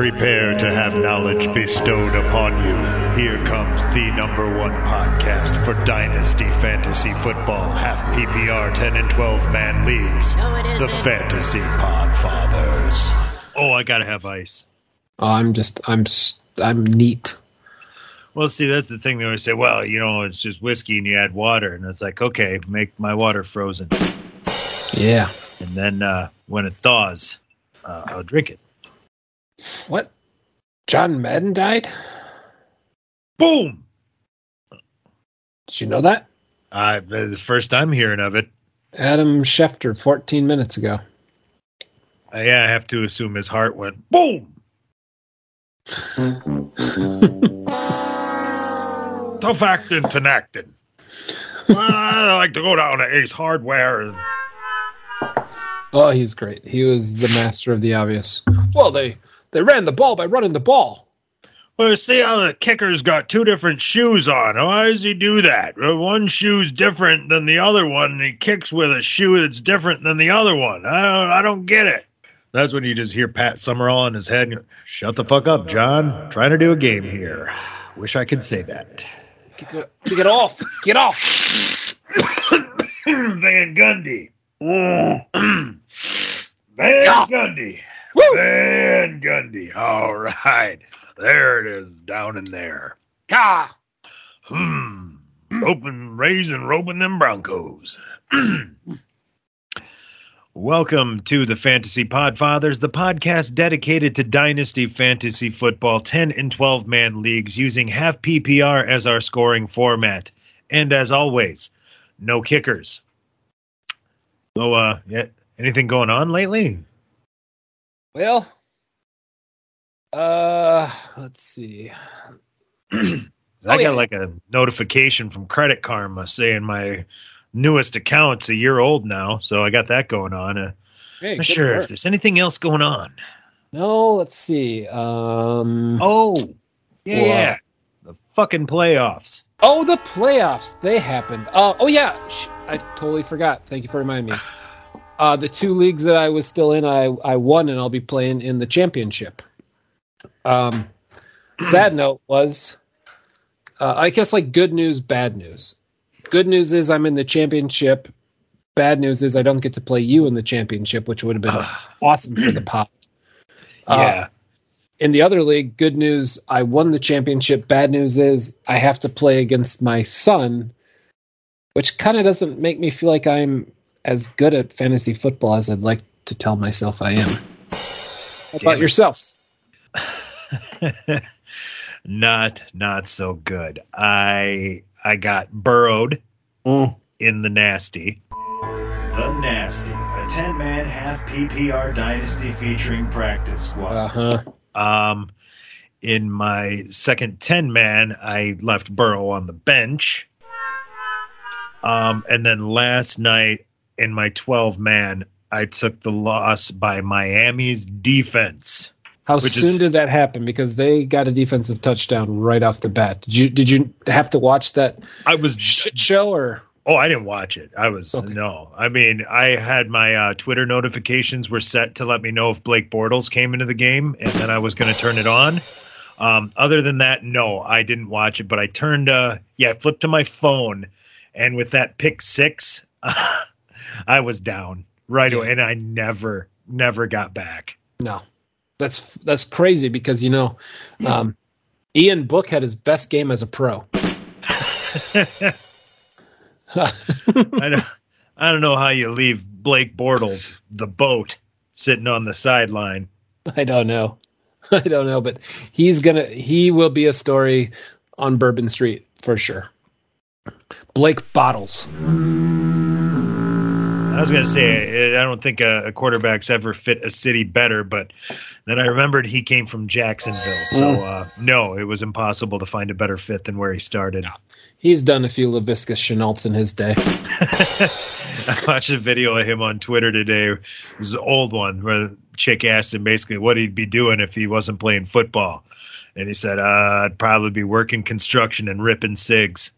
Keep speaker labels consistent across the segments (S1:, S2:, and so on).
S1: Prepare to have knowledge bestowed upon you. Here comes the number one podcast for Dynasty Fantasy Football, half PPR 10 and 12 man leagues.
S2: No, it
S1: the
S2: isn't.
S1: Fantasy Podfathers.
S3: Oh, I gotta have ice.
S4: Oh, I'm just I'm s- I'm neat.
S3: Well, see, that's the thing. They always say, "Well, you know, it's just whiskey and you add water," and it's like, okay, make my water frozen,
S4: Yeah.
S3: and then uh, when it thaws, uh, I'll drink it.
S4: What? John Madden died?
S3: Boom!
S4: Did you know that?
S3: Uh, the first time hearing of it,
S4: Adam Schefter, 14 minutes ago.
S3: uh, yeah, I have to assume his heart went boom. Tough acting, Tinactin. well, I like to go down to Ace Hardware. and-
S4: Oh, he's great. He was the master of the obvious. Well, they they ran the ball by running the ball.
S3: Well, see how the kicker's got two different shoes on. Oh, Why does he do that? One shoe's different than the other one, and he kicks with a shoe that's different than the other one. I don't, I don't get it. That's when you just hear Pat Summerall in his head. and Shut the fuck up, John. trying to do a game here. Wish I could say that.
S4: Get, get off! Get off!
S3: Van Gundy. Van Gundy.
S4: Woo!
S3: Van Gundy. All right. There it is down in there.
S4: Ah!
S3: Hmm. Roping, raising, roping them Broncos. Welcome to the Fantasy Podfathers, the podcast dedicated to Dynasty Fantasy Football 10 and 12 man leagues using half PPR as our scoring format. And as always, no kickers. So, uh, yeah, anything going on lately?
S4: Well, uh, let's see.
S3: I
S4: Oh,
S3: got
S4: yeah.
S3: like a notification from Credit Karma saying my newest account's a year old now, so I got that going on. Uh,
S4: Hey,
S3: not sure
S4: work.
S3: if there's anything else going on.
S4: No, let's see. Um,
S3: Oh, yeah,
S4: What?
S3: the fucking playoffs.
S4: oh, the playoffs they happened. Uh, oh yeah, I totally forgot. Thank you for reminding me. Uh, the two leagues that I was still in, I I won, and I'll be playing in the championship. Um, sad note was, uh, I guess like good news, bad news. Good news is I'm in the championship. Bad news is I don't get to play you in the championship, which would have been awesome for the pot. Uh,
S3: yeah,
S4: in the other league, good news, I won the championship. Bad news is I have to play against my son, which kind of doesn't make me feel like I'm as good at fantasy football as I'd like to tell myself I am. How about yourself?
S3: not not so good. I I got burrowed
S4: Mm.
S3: in the nasty.
S1: The Nasty, a 10 man half PPR dynasty featuring practice squad.
S4: Uh huh.
S3: Um, in my second 10 man, I left Burrow on the bench. Um, and then last night in my 12 man, I took the loss by Miami's defense.
S4: How soon
S3: is-
S4: did that happen? Because they got a defensive touchdown right off the bat. Did you did you have to watch that
S3: I was
S4: shit show or?
S3: Oh, I didn't watch it. I was
S4: Okay.
S3: no. I mean, I had my uh, Twitter notifications were set to let me know if Blake Bortles came into the game, and then I was going to turn it on. Um, other than that, no, I didn't watch it. But I turned, uh, yeah, I flipped to my phone, and with that pick six, I was down right
S4: Yeah.
S3: away, and I never, never got back.
S4: No, that's that's crazy because you know, um, Ian Book had his best game as a pro.
S3: I don't, I don't know how you leave Blake Bortles the boat sitting on the sideline.
S4: I don't know. I don't know, but he's gonna he will be a story on Bourbon Street for sure. Blake Bottles.
S3: I was going to say, I don't think a, a quarterback's ever fit a city better, but then I remembered he came from Jacksonville. So, uh, no, it was impossible to find a better fit than where he started.
S4: He's done a few Laviscus Chenaults in his day.
S3: I watched a video of him on Twitter today. It was an old one where the chick asked him basically what he'd be doing if he wasn't playing football. And he said, uh, I'd probably be working construction and ripping cigs.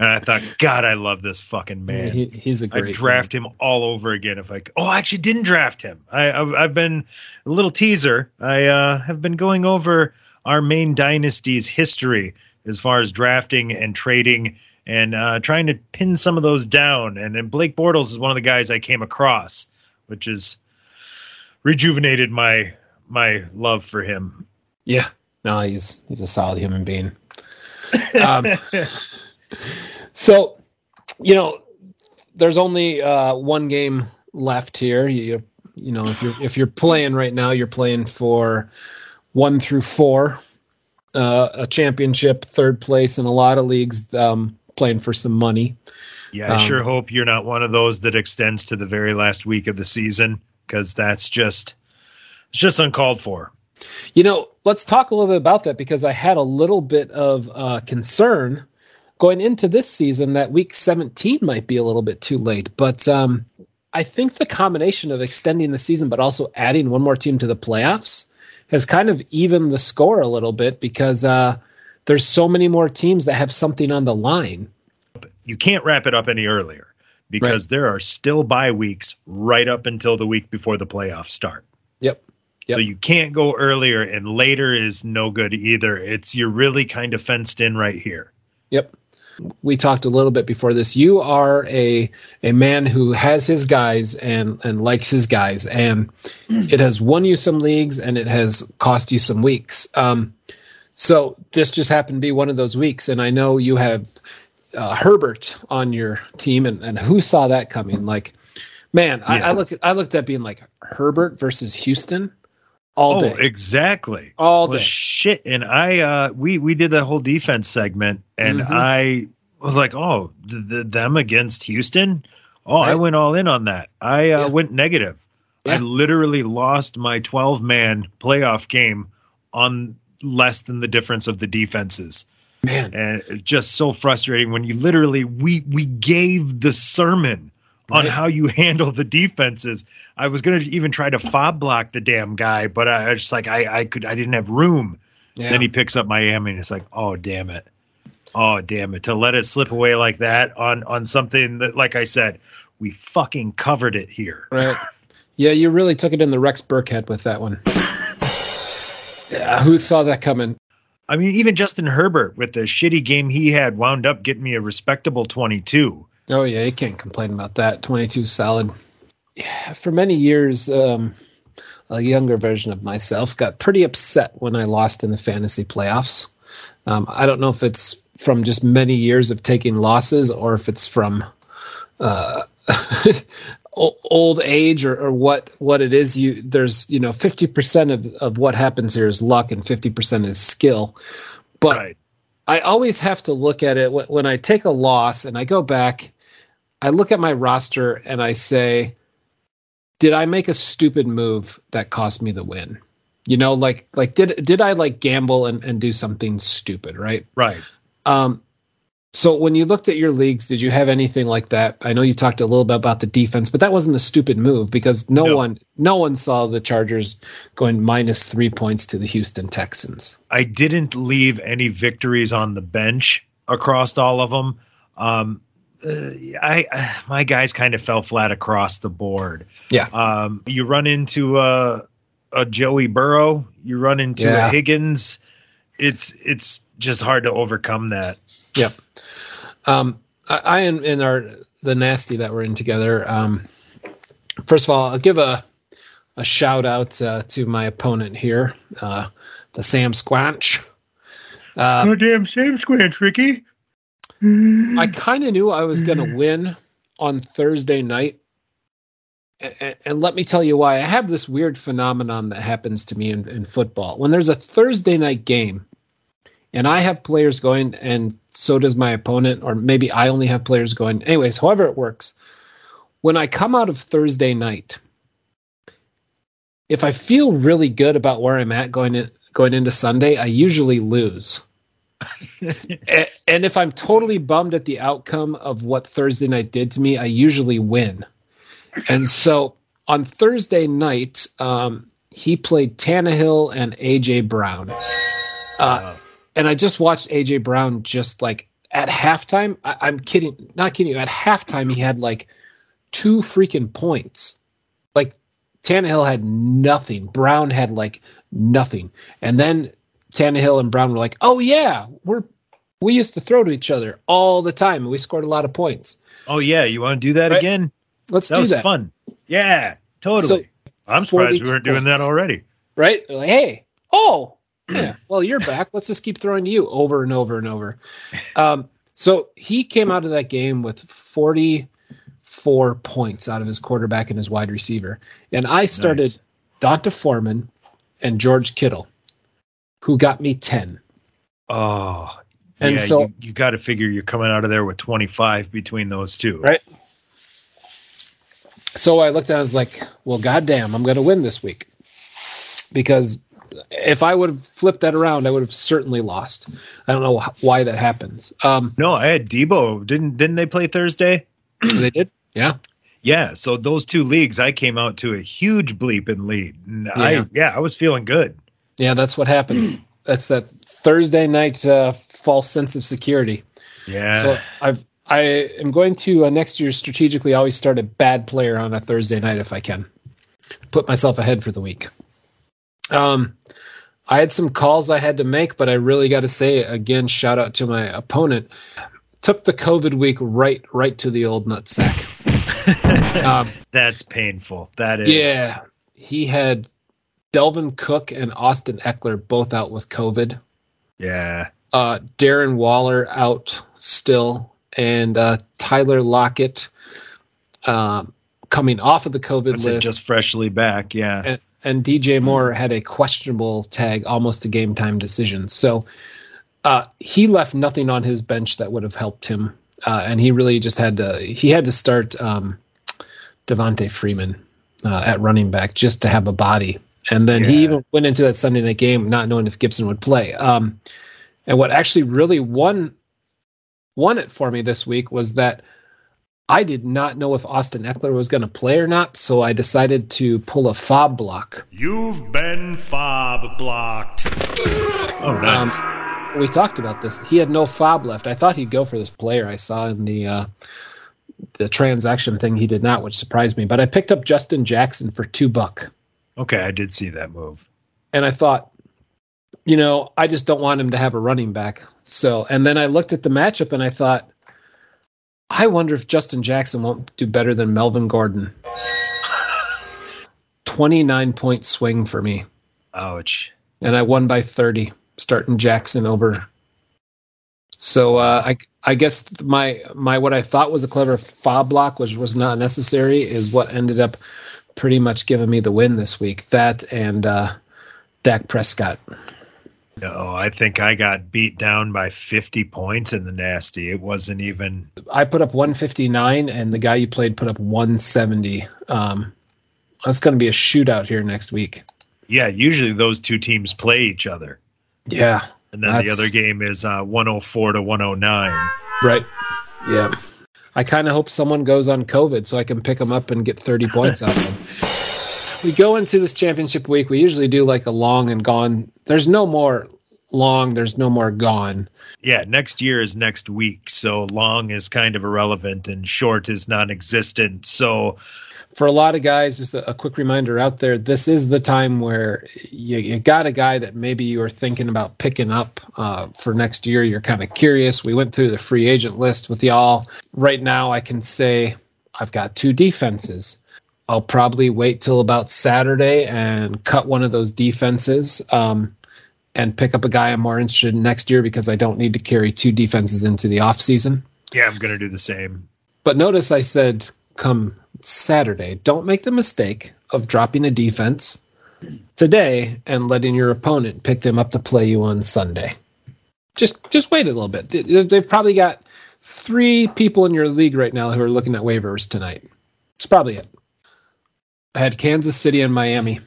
S3: And I thought, God, I love this fucking man.
S4: he, he's a great.
S3: I'd draft him all over again if I. Oh, I actually didn't draft him. I, I've, I've been a little teaser. I uh, have been going over our main dynasty's history as far as drafting and trading and uh, trying to pin some of those down. And, and Blake Bortles is one of the guys I came across, which has rejuvenated my my love for him.
S4: Yeah, no, he's he's a solid human being. Um, so, you know, there's only uh, one game left here. You you know, if you're if you're playing right now, you're playing for one through four, uh, a championship, third place in a lot of leagues, um, playing for some money.
S3: Yeah, I
S4: Um,
S3: sure hope you're not one of those that extends to the very last week of the season because that's just it's just uncalled for.
S4: You know, let's talk a little bit about that because I had a little bit of uh, concern going into this season that week 17 might be a little bit too late. But um, I think the combination of extending the season but also adding one more team to the playoffs has kind of evened the score a little bit because uh, there's so many more teams that have something on the line.
S3: You can't wrap it up any earlier because there are still bye weeks right up until the week before the playoffs start.
S4: Yep. Yep.
S3: So you can't go earlier and later is no good either. It's you're really kind of fenced in right here.
S4: Yep. We talked a little bit before this. You are a a man who has his guys and and likes his guys, and it has won you some leagues and it has cost you some weeks. Um, so this just happened to be one of those weeks, and I know you have uh, Herbert on your team, and and who saw that coming? Like, man, I, I look I looked at being like Herbert versus Houston all
S3: oh,
S4: day,
S3: exactly.
S4: all
S3: Well,
S4: day.
S3: shit. And I, uh, we we did the whole defense segment, and
S4: Mhm.
S3: I was like, oh, th- th- them against Houston. Oh, I went all in on that. I uh,
S4: Yeah.
S3: went negative. I literally lost my twelve man playoff game on less than the difference of the defenses,
S4: Man,
S3: and it's just so frustrating when you literally we we gave the sermon on how you handle the defenses. I was gonna even try to fob block the damn guy, but I, I just like I I could I didn't have room.
S4: yeah.
S3: Then he picks up Miami, and it's like, oh damn it, oh damn it, to let it slip away like that on on something that, like I said, we fucking covered it here.
S4: Right. Yeah, you really took it in the Rex Burkhead with that one. Yeah, who saw that coming?
S3: I mean, even Justin Herbert with the shitty game he had wound up getting me a respectable twenty two.
S4: Oh yeah, you can't complain about that. Twenty-two solid. Yeah, for many years, um, a younger version of myself got pretty upset when I lost in the fantasy playoffs. Um, I don't know if it's from just many years of taking losses or if it's from uh, old age or, or what what it is. You there's you know fifty percent of of what happens here is luck and fifty percent is skill. But
S3: Right.
S4: I always have to look at it when I take a loss and I go back. I look at my roster and I say, "Did I make a stupid move that cost me the win?" You know, like like did did I like gamble and, and do something stupid, right?
S3: Right.
S4: Um, so when you looked at your leagues, did you have anything like that? I know you talked a little bit about the defense, but that wasn't a stupid move because no,
S3: No.
S4: one no one saw the Chargers going minus three points to the Houston Texans.
S3: I didn't leave any victories on the bench across all of them. Um, uh, I, I my guys kind of fell flat across the board.
S4: Yeah.
S3: Um, you run into a, a Joey Burrow, you run into
S4: Yeah.
S3: a Higgins. It's it's just hard to overcome that.
S4: Yep. Um, I, I and, and our the nasty that we're in together. Um, first of all, I'll give a a shout out uh, to my opponent here, uh, the Sam Squanch. Uh,
S3: oh damn, Sam Squanch, Ricky.
S4: I kind of knew I was going to mm. win on Thursday night. And, and let me tell you why. I have this weird phenomenon that happens to me in, in football. When there's a Thursday night game, and I have players going, and so does my opponent, or maybe I only have players going. Anyways, however it works, when I come out of Thursday night, if I feel really good about where I'm at going in, going into Sunday, I usually lose. And if I'm totally bummed at the outcome of what Thursday night did to me, I usually win. And so on Thursday night, um, he played Tannehill and AJ Brown. Uh, and I just watched AJ Brown just like at halftime. I, I'm kidding, not kidding you. At halftime, he had like two freaking points. Like Tannehill had nothing. Brown had like nothing. And then Tannehill and Brown were like, "Oh yeah, we're we used to throw to each other all the time, and we scored a lot of points.
S5: Oh yeah, you want to do that
S4: Right.
S5: again?
S4: Let's
S5: That
S4: do
S5: was
S4: that,
S5: fun. Yeah, totally.
S4: So,
S5: I'm surprised we weren't doing that already.
S4: right? Like, hey, oh, yeah, well, you're back. Let's just keep throwing to you over and over and over. Um, so he came out of that game with 44 points out of his quarterback and his wide receiver. And I started
S5: Nice.
S4: D'Onta Foreman and George Kittle, who got me 10.
S5: Oh,
S4: And
S5: yeah,
S4: so-
S5: you, you got to figure you're coming out of there with 25 between those two.
S4: Right. So I looked at it, I was like, well, goddamn, I'm going to win this week. Because if I would have flipped that around, I would have certainly lost. I don't know why that happens. Um,
S5: No, I had Debo. Didn't didn't they play Thursday?
S4: they did? Yeah.
S5: Yeah. So those two leagues, I came out to a huge bleep in lead. And
S4: Yeah.
S5: I yeah, I was feeling good.
S4: Yeah, that's what happens. that's that Thursday night uh, false sense of security.
S5: Yeah.
S4: So I've I am going to uh, next year strategically always start a bad player on a Thursday night if I can. Put myself ahead for the week. Um, I had some calls I had to make, but I really got to say again, shout out to my opponent. Took the COVID week right right to the old nutsack. Um,
S5: That's painful. That is.
S4: yeah, he had Dalvin Cook and Austin Ekeler both out with COVID.
S5: Yeah.
S4: uh, Darren Waller out still, and uh, Tyler Lockett um, coming off of the COVID
S5: That's
S4: list,
S5: just freshly back. Yeah.
S4: and, and DJ Moore had a questionable tag, almost a game time decision. So uh, he left nothing on his bench that would have helped him, uh, and he really just had to he had to start um, Devonta Freeman uh, at running back just to have a body. And then he even went into that Sunday night game not knowing if Gibson would play. Um, and what actually really won won it for me this week was that I did not know if Austin Ekeler was going to play or not, so I decided to pull a fob block.
S3: You've been fob blocked.
S5: Oh, nice.
S4: We talked about this. He had no fob left. I thought he'd go for this player. I saw in the uh, the transaction thing he did not, which surprised me. But I picked up Justin Jackson for two buck,
S5: okay, I did see that move.
S4: and I thought, you know, I just don't want him to have a running back. So, and then I looked at the matchup and I thought, I wonder if Justin Jackson won't do better than Melvin Gordon. Twenty nine point swing for me.
S5: Ouch.
S4: and I won by 30, starting Jackson over. So uh, I I guess my my what I thought was a clever fob block, which was not necessary, is what ended up pretty much giving me the win this week. That and uh, Dak Prescott.
S5: No, I think I got beat down by 50 points in the nasty. It wasn't even.
S4: I put up 159, and the guy you played put up 170. Um, that's going to be a shootout here next week.
S5: Yeah, usually those two teams play each other.
S4: Yeah,
S5: And then the other game is uh, 104 to 109.
S4: right. Yeah. I kind of hope someone goes on COVID so I can pick them up and get 30 points out of them. We go into this championship week. We usually do like a long and gone. There's no more long. There's no more gone.
S5: Yeah, next year is next week. So long is kind of irrelevant and short is non existent. So,
S4: For a lot of guys, just a, a quick reminder out there: this is the time where you, you got a guy that maybe you are thinking about picking up uh, for next year. You're kind of curious. We went through the free agent list with y'all. Right now, I can say I've got two defenses. I'll probably wait till about Saturday and cut one of those defenses um, and pick up a guy I'm more interested in next year because I don't need to carry two defenses into the off season.
S5: yeah, I'm going to do the same.
S4: But notice I said come Saturday, don't make the mistake of dropping a defense today and letting your opponent pick them up to play you on Sunday. Just just wait a little bit. They- They've probably got three people in your league right now who are looking at waivers tonight. It's probably it. I had Kansas City and Miami.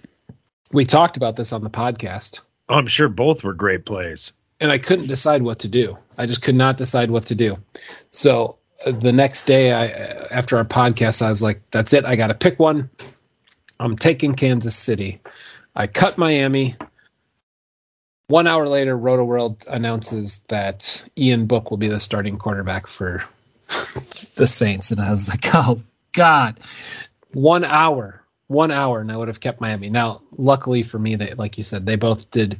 S4: We talked about this on the podcast
S5: I'm sure both were great plays.
S4: and I couldn't decide what to do. I just could not decide what to do. So the next day, I after our podcast, I was like, "That's it. I got to pick one. I'm taking Kansas City." I cut Miami. One hour later, Roto World announces that Ian Book will be the starting quarterback for the Saints, and I was like, oh god, one hour, one hour, and I would have kept Miami. Now, luckily for me, they like you said, they both did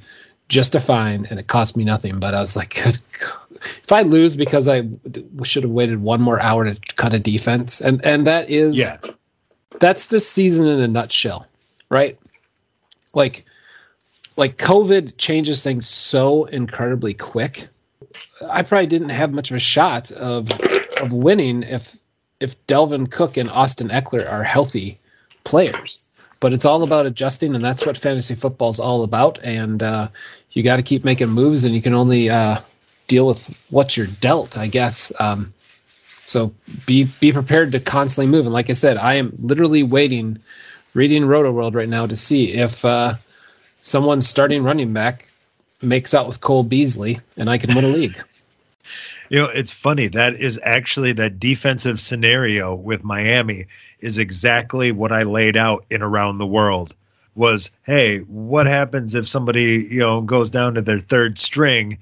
S4: just a fine, and it cost me nothing. But I was like, if I lose because I should have waited one more hour to cut a defense, and and that is
S3: Yeah.
S4: that's this season in a nutshell, right? Like, like COVID changes things so incredibly quick. I probably didn't have much of a shot of of winning if if Dalvin Cook and Austin Ekeler are healthy players. But it's all about adjusting, and that's what fantasy football is all about. And uh, you got to keep making moves, and you can only uh, deal with what you're dealt, I guess. Um, so be be prepared to constantly move. And like I said, I am literally waiting, reading Roto World right now to see if uh, starting running back makes out with Cole Beasley, and I can win a league.
S3: You know, it's funny. That is actually that defensive scenario with Miami is exactly what I laid out in around the world. Was hey, what happens if somebody you know goes down to their third string,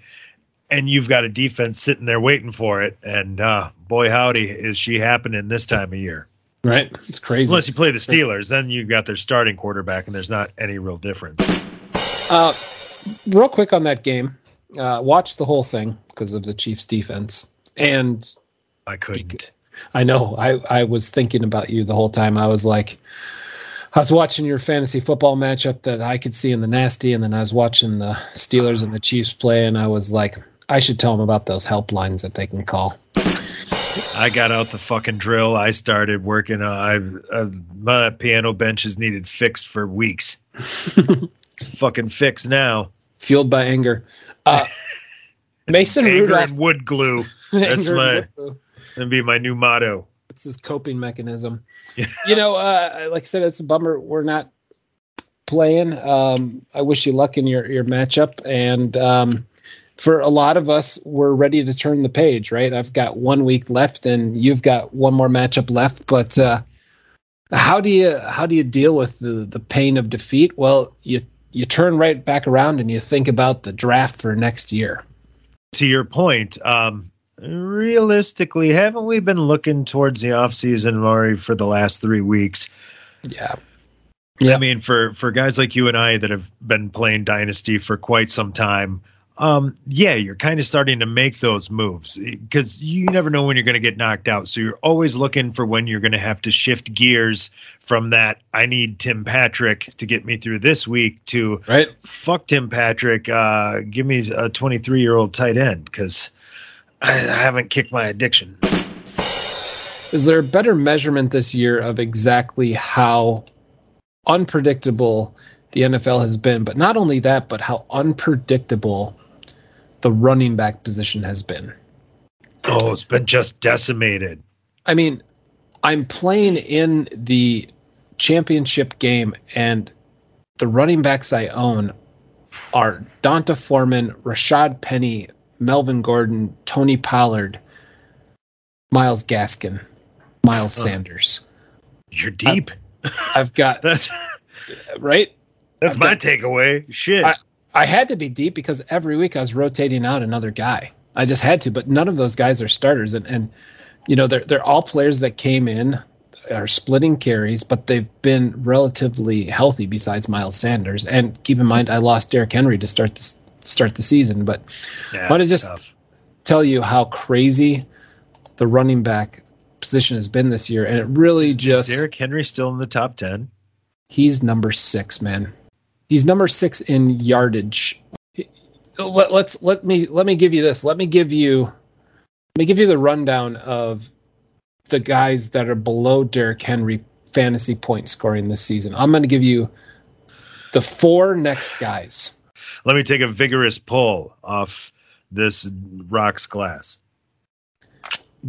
S3: and you've got a defense sitting there waiting for it, and uh, boy howdy, is she happening this time of year.
S4: Right? It's crazy.
S3: Unless you play the Steelers, then you've got their starting quarterback, and there's not any real difference.
S4: Uh, real quick on that game, uh, watch the whole thing because of the Chiefs' defense. And
S3: I couldn't.
S4: I know I, I was thinking about you the whole time. I was like, I was watching your fantasy football matchup that I could see in the nasty, and then I was watching the Steelers and the Chiefs play, and I was like, I should tell them about those helplines that they can call.
S3: I got out the fucking drill. I started working. Uh, I've, I've my piano bench has needed fixed for weeks. fucking fixed now.
S4: Fueled by anger. Uh, Mason
S3: Anger
S4: Rudolph.
S3: and wood glue. That's my
S4: and
S3: that'd be my new motto.
S4: It's his coping mechanism.
S3: Yeah.
S4: You know, uh, like I said, it's a bummer we're not playing. Um, I wish you luck in your your matchup, and um, for a lot of us, we're ready to turn the page. Right? I've got one week left, and you've got one more matchup left. But uh, how do you how do you deal with the the pain of defeat? Well, you you turn right back around and you think about the draft for next year.
S3: To your point, um, realistically, haven't we been looking towards the off season, Maury, for the last three weeks?
S4: Yeah. Yeah.
S3: I mean, for for guys like you and I that have been playing Dynasty for quite some time, um, yeah, you're kind of starting to make those moves because you never know when you're going to get knocked out. So you're always looking for when you're going to have to shift gears from that. I need Tim Patrick to get me through this week to
S4: Right.
S3: fuck Tim Patrick. Uh, give me a 23 year old tight end because I, I haven't kicked my addiction.
S4: Is there a better measurement this year of exactly how unpredictable the NFL has been? But not only that, but how unpredictable the running back position has been.
S3: Oh, it's been just decimated.
S4: I mean, I'm playing in the championship game, and the running backs I own are D'Onta Foreman, Rashad Penny, Melvin Gordon, Tony Pollard, Myles Gaskin, Miles
S3: Huh.
S4: Sanders.
S3: You're deep.
S4: I've got
S3: That's
S4: right.
S3: that's
S4: I've
S3: my
S4: got-
S3: takeaway. Shit.
S4: I- I had to be deep because every week I was rotating out another guy. I just had to, but none of those guys are starters, and and you know they're they're all players that came in are splitting carries, but they've been relatively healthy besides Miles Sanders. And keep in mind, I lost Derrick Henry to start this start the season, but
S3: Yeah,
S4: wanna just-
S3: tough.
S4: tell you how crazy the running back position has been this year, and it really just
S3: Derrick Henry still in the top ten.
S4: He's number six, man. He's number six in yardage. Let, let's let me let me give you this. Let me give you let me give you the rundown of the guys that are below Derrick Henry fantasy point scoring this season. I'm going to give you the four next guys.
S3: Let me take a vigorous pull off this rocks glass.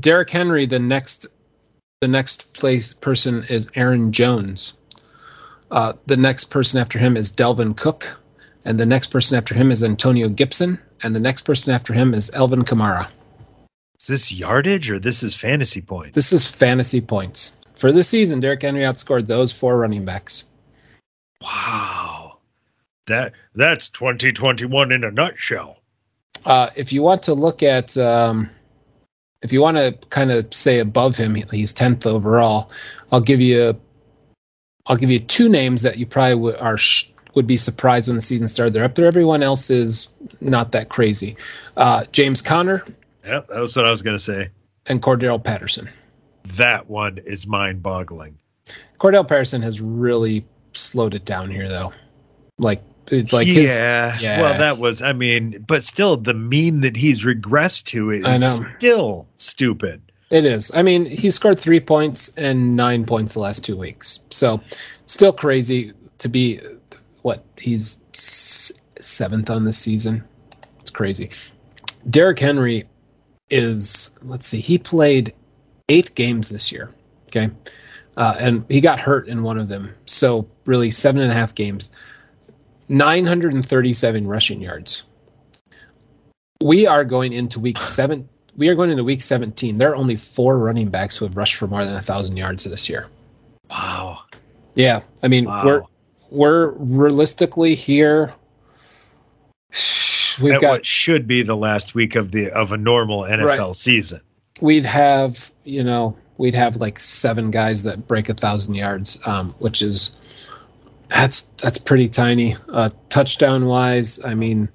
S4: Derrick Henry, the next the next place person is Aaron Jones. Uh, the next person after him is Dalvin Cook, and the next person after him is Antonio Gibson, and the next person after him is Alvin Kamara.
S3: Is this yardage or this is fantasy points?
S4: This is fantasy points for this season. Derrick Henry outscored those four running backs.
S3: wow. That that's 2021 in a nutshell.
S4: Uh, if you want to look at, um, if you want to kind of say above him, he's tenth overall. I'll give you, I'll give you two names that you probably would, are would be surprised when the season started. They're up there. Everyone else is not that crazy. Uh, James Conner.
S3: Yep, that was what I was going to say.
S4: And Cordarrelle Patterson.
S3: That one is mind-boggling.
S4: Cordarrelle Patterson has really slowed it down here, though. Like it's like
S3: yeah,
S4: his,
S3: yeah. Well, that was. I mean, but still, the mean that he's regressed to is still stupid.
S4: It is. I mean, he scored three points and nine points the last two weeks. So, still crazy to be what he's seventh on the season. It's crazy. Derrick Henry is. Let's see. He played eight games this year. Okay, uh, and he got hurt in one of them. So really, seven and a half games. 937 rushing yards. We are going into week seven. We are going into week 17. There are only four running backs who have rushed for more than a thousand yards this year.
S3: Wow.
S4: Yeah, I mean wow. we're we're realistically here.
S3: We've At got what should be the last week of the of a normal NFL right. season.
S4: We'd have you know we'd have like seven guys that break a thousand yards, um, which is that's that's pretty tiny. Uh, touchdown wise, I mean,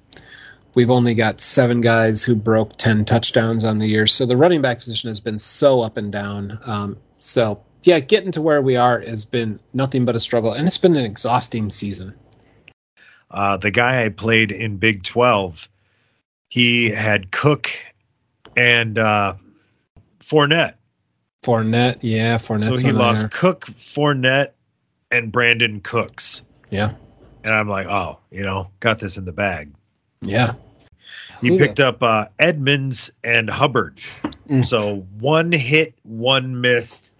S4: we've only got seven guys who broke ten touchdowns on the year, so the running back position has been so up and down. Um, so yeah, getting to where we are has been nothing but a struggle, and it's been an exhausting season.
S3: Uh, the guy I played in Big Twelve, he had Cook and uh, Fournette.
S4: Fournette, yeah, Fournette.
S3: So he lost there. Cook, Fournette, and Brandin Cooks.
S4: Yeah.
S3: And I'm like, oh, you know, got this in the bag.
S4: Yeah.
S3: He Ooh. picked up uh, Edmonds and Hubbard. Mm. So one hit, one missed.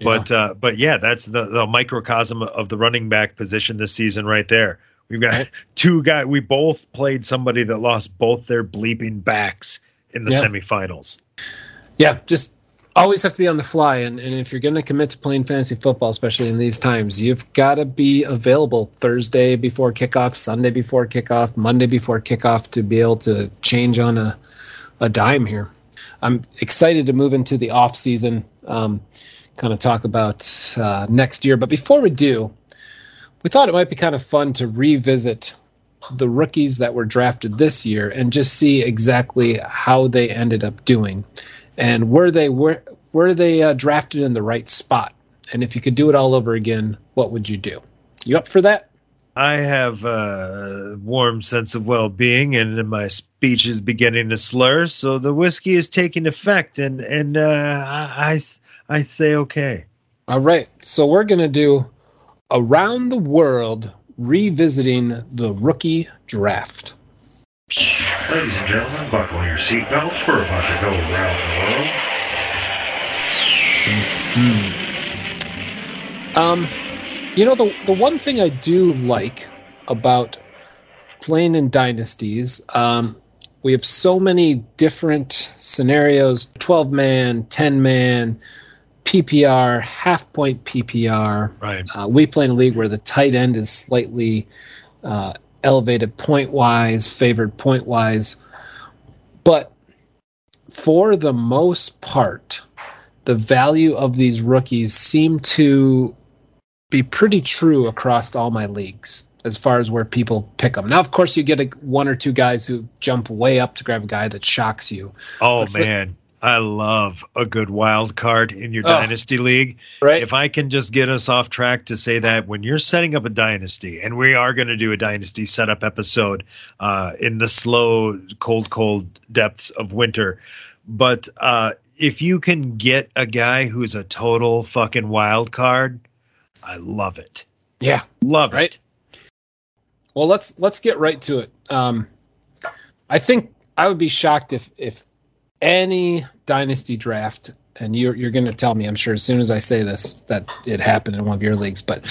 S3: But yeah. Uh, but yeah, that's the, the microcosm of the running back position this season right there. We've got two guys. We both played somebody that lost both their bleeping backs in the yeah. semifinals.
S4: Yeah, just always have to be on the fly and, and if you're going to commit to playing fantasy football especially in these times you've got to be available thursday before kickoff sunday before kickoff monday before kickoff to be able to change on a, a dime here. I'm excited to move into the off season um, kind of talk about uh, next year. But before we do we thought it might be kind of fun to revisit the rookies that were drafted this year and just see exactly how they ended up doing and were they were were they uh, drafted in the right spot? And if you could do it all over again, what would you do? You up for that?
S3: I have a warm sense of well-being, and my speech is beginning to slur. So the whiskey is taking effect, and and uh, I I say okay.
S4: All right, so we're gonna do around the world revisiting the rookie draft.
S6: Ladies and gentlemen, buckle your seatbelts. We're about to go around the world.
S4: Mm-hmm. Um, you know the the one thing I do like about playing in dynasties, um, we have so many different scenarios: twelve man, ten man, PPR, half point PPR.
S3: Right.
S4: Uh, we play in a league where the tight end is slightly uh, elevated point wise, favored point wise. But for the most part, the value of these rookies seem to be pretty true across all my leagues as far as where people pick them. Now, of course, you get a, one or two guys who jump way up to grab a guy that shocks you.
S3: Oh man, I love a good wild card in your oh, dynasty league.
S4: Right.
S3: If I can just get us off track to say that when you're setting up a dynasty, and we are going to do a dynasty setup episode uh, in the slow, cold, cold depths of winter, but uh, if you can get a guy who's a total fucking wild card, I love it.
S4: Yeah,
S3: love right? it.
S4: Well, let's let's get right to it. Um, I think I would be shocked if if any dynasty draft, and you're you're going to tell me, I'm sure, as soon as I say this, that it happened in one of your leagues, but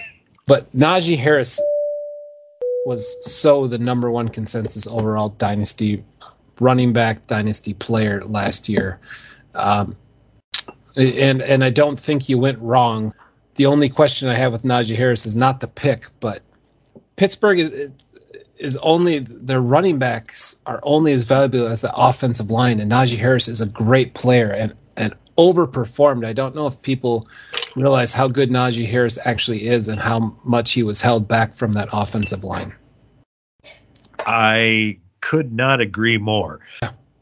S4: but Najee Harris was so the number one consensus overall dynasty running back dynasty player last year, um, and and I don't think you went wrong. The only question I have with Najee Harris is not the pick, but Pittsburgh is, is only their running backs are only as valuable as the offensive line, and Najee Harris is a great player and and overperformed. I don't know if people realize how good Najee Harris actually is and how much he was held back from that offensive line.
S3: I could not agree more.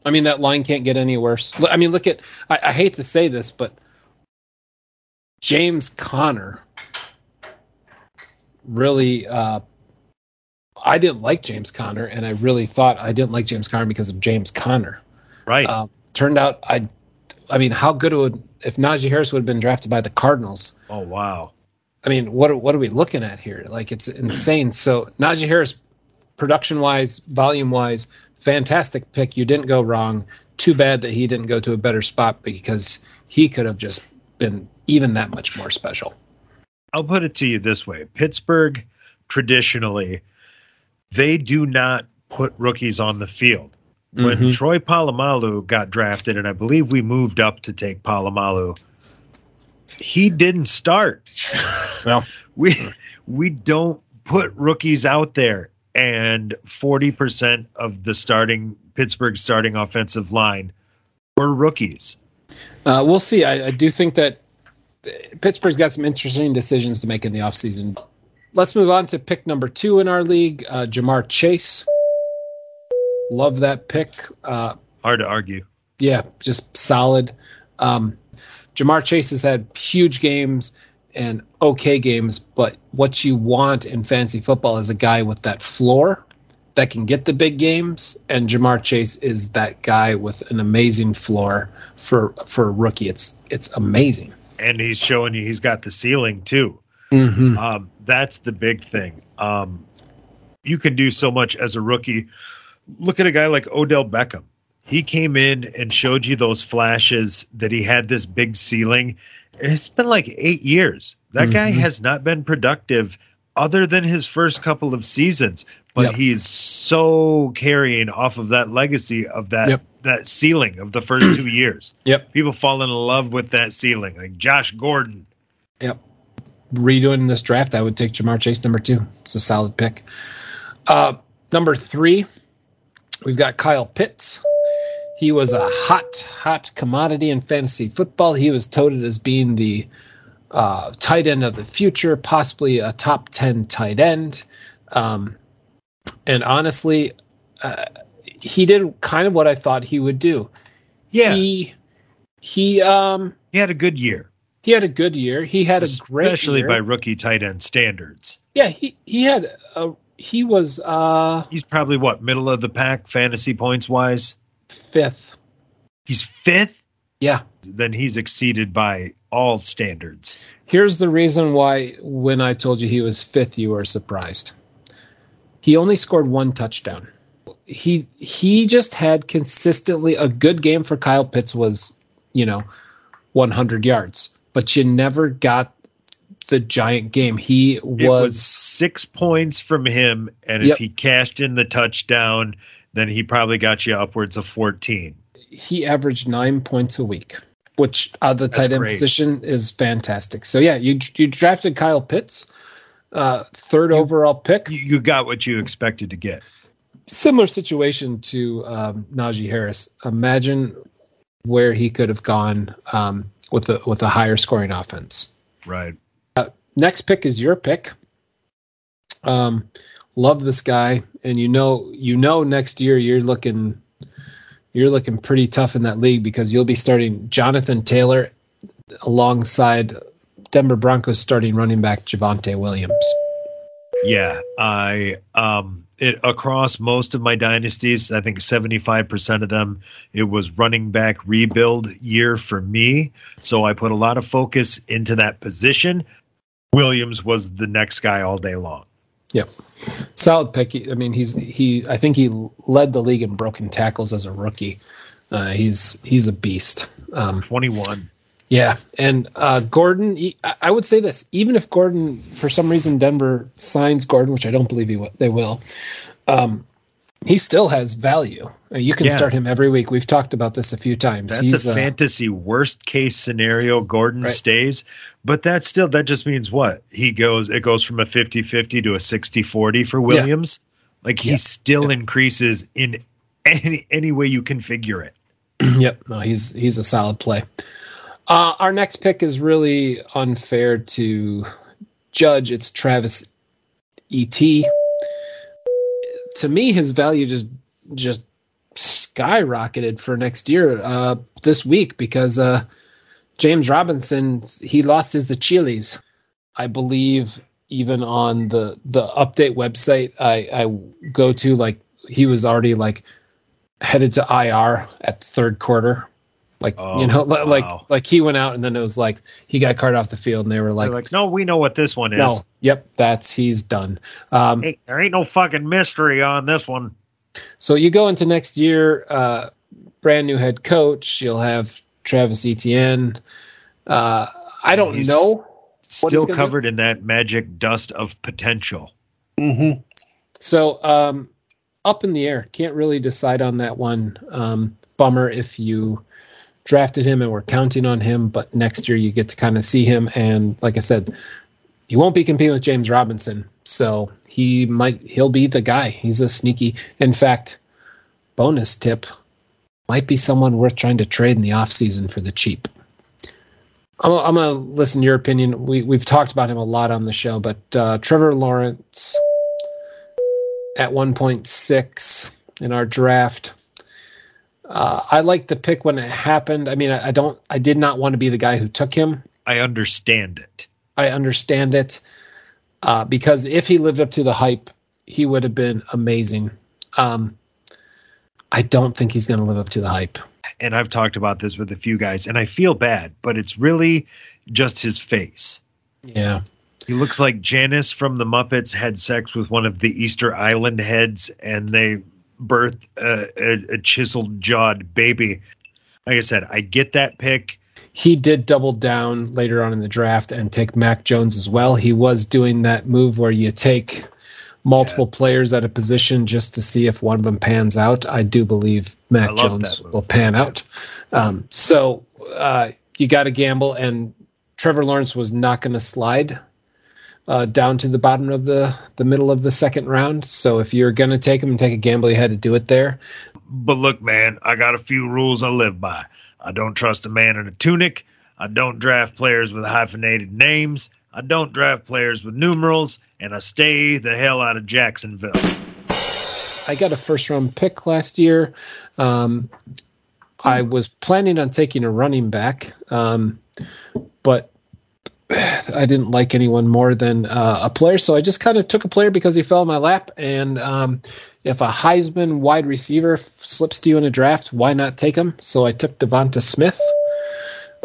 S4: I mean, that line can't get any worse. I mean, look at, I, I hate to say this, but James Conner really, uh, I didn't like James Conner, and I really thought I didn't like James Conner because of James Conner.
S3: Right.
S4: Uh, turned out, I, I mean, how good it would if Najee Harris would have been drafted by the Cardinals.
S3: oh wow.
S4: I mean, what what are we looking at here? Like it's insane. So Najee Harris, production wise, volume wise, fantastic pick. You didn't go wrong. Too bad that he didn't go to a better spot because he could have just been even that much more special.
S3: I'll put it to you this way: Pittsburgh traditionally they do not put rookies on the field. When
S4: Mhm.
S3: Troy Polamalu got drafted, and I believe we moved up to take Polamalu, he didn't start.
S4: Well,
S3: we we don't put rookies out there, and forty percent of the starting Pittsburgh starting offensive line were rookies.
S4: uh, we'll see. I, I do think that Pittsburgh's got some interesting decisions to make in the offseason. Let's move on to pick number two in our league, uh, Ja'Marr Chase. Love that pick. Uh,
S3: Hard to argue.
S4: yeah, just solid. Um, Ja'Marr Chase has had huge games and okay games, but what you want in fantasy football is a guy with that floor that can get the big games, and Ja'Marr Chase is that guy with an amazing floor for for a rookie. It's it's amazing.
S3: And he's showing you he's got the ceiling too.
S4: Mm-hmm.
S3: Um, that's the big thing. Um, you can do so much as a rookie. Look at a guy like Odell Beckham. He came in and showed you those flashes that he had this big ceiling. It's been like eight years. That guy
S4: Mhm.
S3: has not been productive other than his first couple of seasons, but
S4: Yep.
S3: he's so carrying off of that legacy of that
S4: Yep.
S3: that ceiling of the first two years.
S4: Yep.
S3: People fall in love with that ceiling, like Josh Gordon.
S4: Yep. Redoing this draft, I would take Ja'Marr Chase number two. It's a solid pick. Uh, number three, we've got Kyle Pitts. He was a hot, hot commodity in fantasy football. He was touted as being the uh, tight end of the future, possibly a top 10 tight end. Um, and honestly, uh, he did kind of what I thought he would do.
S3: Yeah,
S4: He, he, um,
S3: he had a good year.
S4: He had a good year. He had a great
S3: especially by rookie tight end standards.
S4: Yeah, he he had a he was uh
S3: He's probably what middle of the pack fantasy points wise.
S4: fifth.
S3: He's fifth.
S4: Yeah.
S3: Then he's exceeded by all standards.
S4: Here's the reason why when I told you he was fifth, you were surprised. He only scored one touchdown. He he just had consistently a good game for Kyle Pitts was, you know, 100 yards, but you never got the giant game. He
S3: It
S4: was,
S3: was six points from him, and
S4: Yep.
S3: if he cashed in the touchdown, then he probably got you upwards of fourteen.
S4: he averaged nine points a week, which at the tight end position is fantastic. So yeah, you you drafted Kyle Pitts, uh, third overall pick.
S3: You, you got what you expected to get.
S4: Similar situation to um, Najee Harris. Imagine where he could have gone um, with a with a higher scoring offense.
S3: Right.
S4: Next pick is your pick. Um, love this guy, and you know you know next year you're looking you're looking pretty tough in that league because you'll be starting Jonathan Taylor alongside Denver Broncos starting running back Javonte Williams.
S3: Yeah, I um it across most of my dynasties, I think 75% of them it was running back rebuild year for me, so I put a lot of focus into that position. Williams was the next guy all day long.
S4: Yep, solid pick. I mean, he's he. I think he led the league in broken tackles as a rookie. Uh, he's he's a beast. Um,
S3: 21.
S4: Yeah, and uh, Gordon. I would say this: even if Gordon, for some reason, Denver signs Gordon, which I don't believe he they will. Um, he still has value. Uh, You can
S3: Yeah.
S4: start him every week. We've talked about this a few times.
S3: That's
S4: He's
S3: a
S4: uh,
S3: fantasy worst case scenario. Gordon
S4: Right.
S3: stays, but that still that just means what? He goes it goes from a 50-50 to a 60-40 for Williams. Like he
S4: Yeah.
S3: still increases in any any way you configure it.
S4: yep, no, he's he's a solid play. Uh, our next pick is really unfair to judge. It's Travis Et. To me, his value just just skyrocketed for next year uh, this week because uh, James Robinson he lost his the Achilles. I believe even on the the update website I, I go to like he was already like headed to IR at third quarter. Like
S3: Oh,
S4: you know,
S3: wow.
S4: like like he went out and then it was like he got carted off the field and they were like,
S3: like, no, we know what this one is.
S4: no, yep, that's he's done. Um,
S3: Hey, there ain't no fucking mystery on this one.
S4: so you go into next year, uh, brand new head coach. You'll have Travis Etienne. Uh, I don't
S3: He's
S4: know.
S3: Still
S4: he's gonna
S3: covered in that magic dust of potential.
S4: Mm-hmm. So um, up in the air. Can't really decide on that one. Um, bummer if you drafted him and we're counting on him, but next year you get to kind of see him. And like I said, he won't be competing with James Robinson, so he might he'll be the guy. He's a sneaky. In fact, bonus tip might be someone worth trying to trade in the offseason for the cheap. I'm, I'm gonna listen to your opinion. We we've talked about him a lot on the show, but uh, Trevor Lawrence at 1.6 in our draft. Uh, I like the pick when it happened. I mean, I, I don't. I did not want to be the guy who took him.
S3: I understand it.
S4: I understand it uh, because if he lived up to the hype, he would have been amazing. Um, I don't think he's going to live up to the hype.
S3: And I've talked about this with a few guys, and I feel bad, but it's really just his face.
S4: Yeah,
S3: He looks like Janice from the Muppets had sex with one of the Easter Island heads, and they birthed a, a, a chiseled jawed baby. Like I said, I get that pick.
S4: he did double down later on in the draft and take Mac Jones as well. He was doing that move where you take multiple players at a position just to see if one of them pans out. I do believe Mac Jones will pan out. Um, so uh, you got to gamble, and Trevor Lawrence was not going to slide uh, down to the bottom of the the middle of the second round. So if you're going to take him and take a gamble, you had to do it there.
S3: But look, man, I got a few rules I live by. I don't trust a man in a tunic. I don't draft players with hyphenated names. I don't draft players with numerals, and I stay the hell out of Jacksonville.
S4: I got a first round pick last year. Um, I was planning on taking a running back, um, but I didn't like anyone more than uh, a player, so I just kind of took a player because he fell in my lap. And um, if a Heisman wide receiver f- slips to you in a draft, why not take him? So I took DeVonta Smith,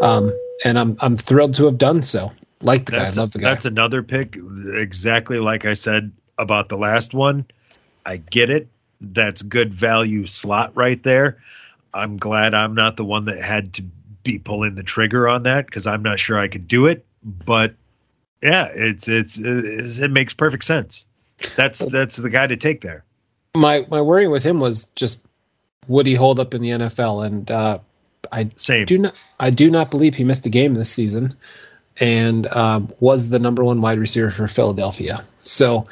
S4: um, and I'm I'm thrilled to have done so. Like the guy,
S3: That's,
S4: love the guy.
S3: that's another pick, exactly like I said about the last one. I get it. That's good value slot right there. I'm glad I'm not the one that had to be pulling the trigger on that because I'm not sure I could do it. But yeah, it's it's, it's it makes perfect sense. That's that's the guy to take there.
S4: my my worry with him was just would he hold up in the NFL, and uh, I
S3: Same.
S4: do not I do not believe he missed a game this season, and um, was the number one wide receiver for Philadelphia. So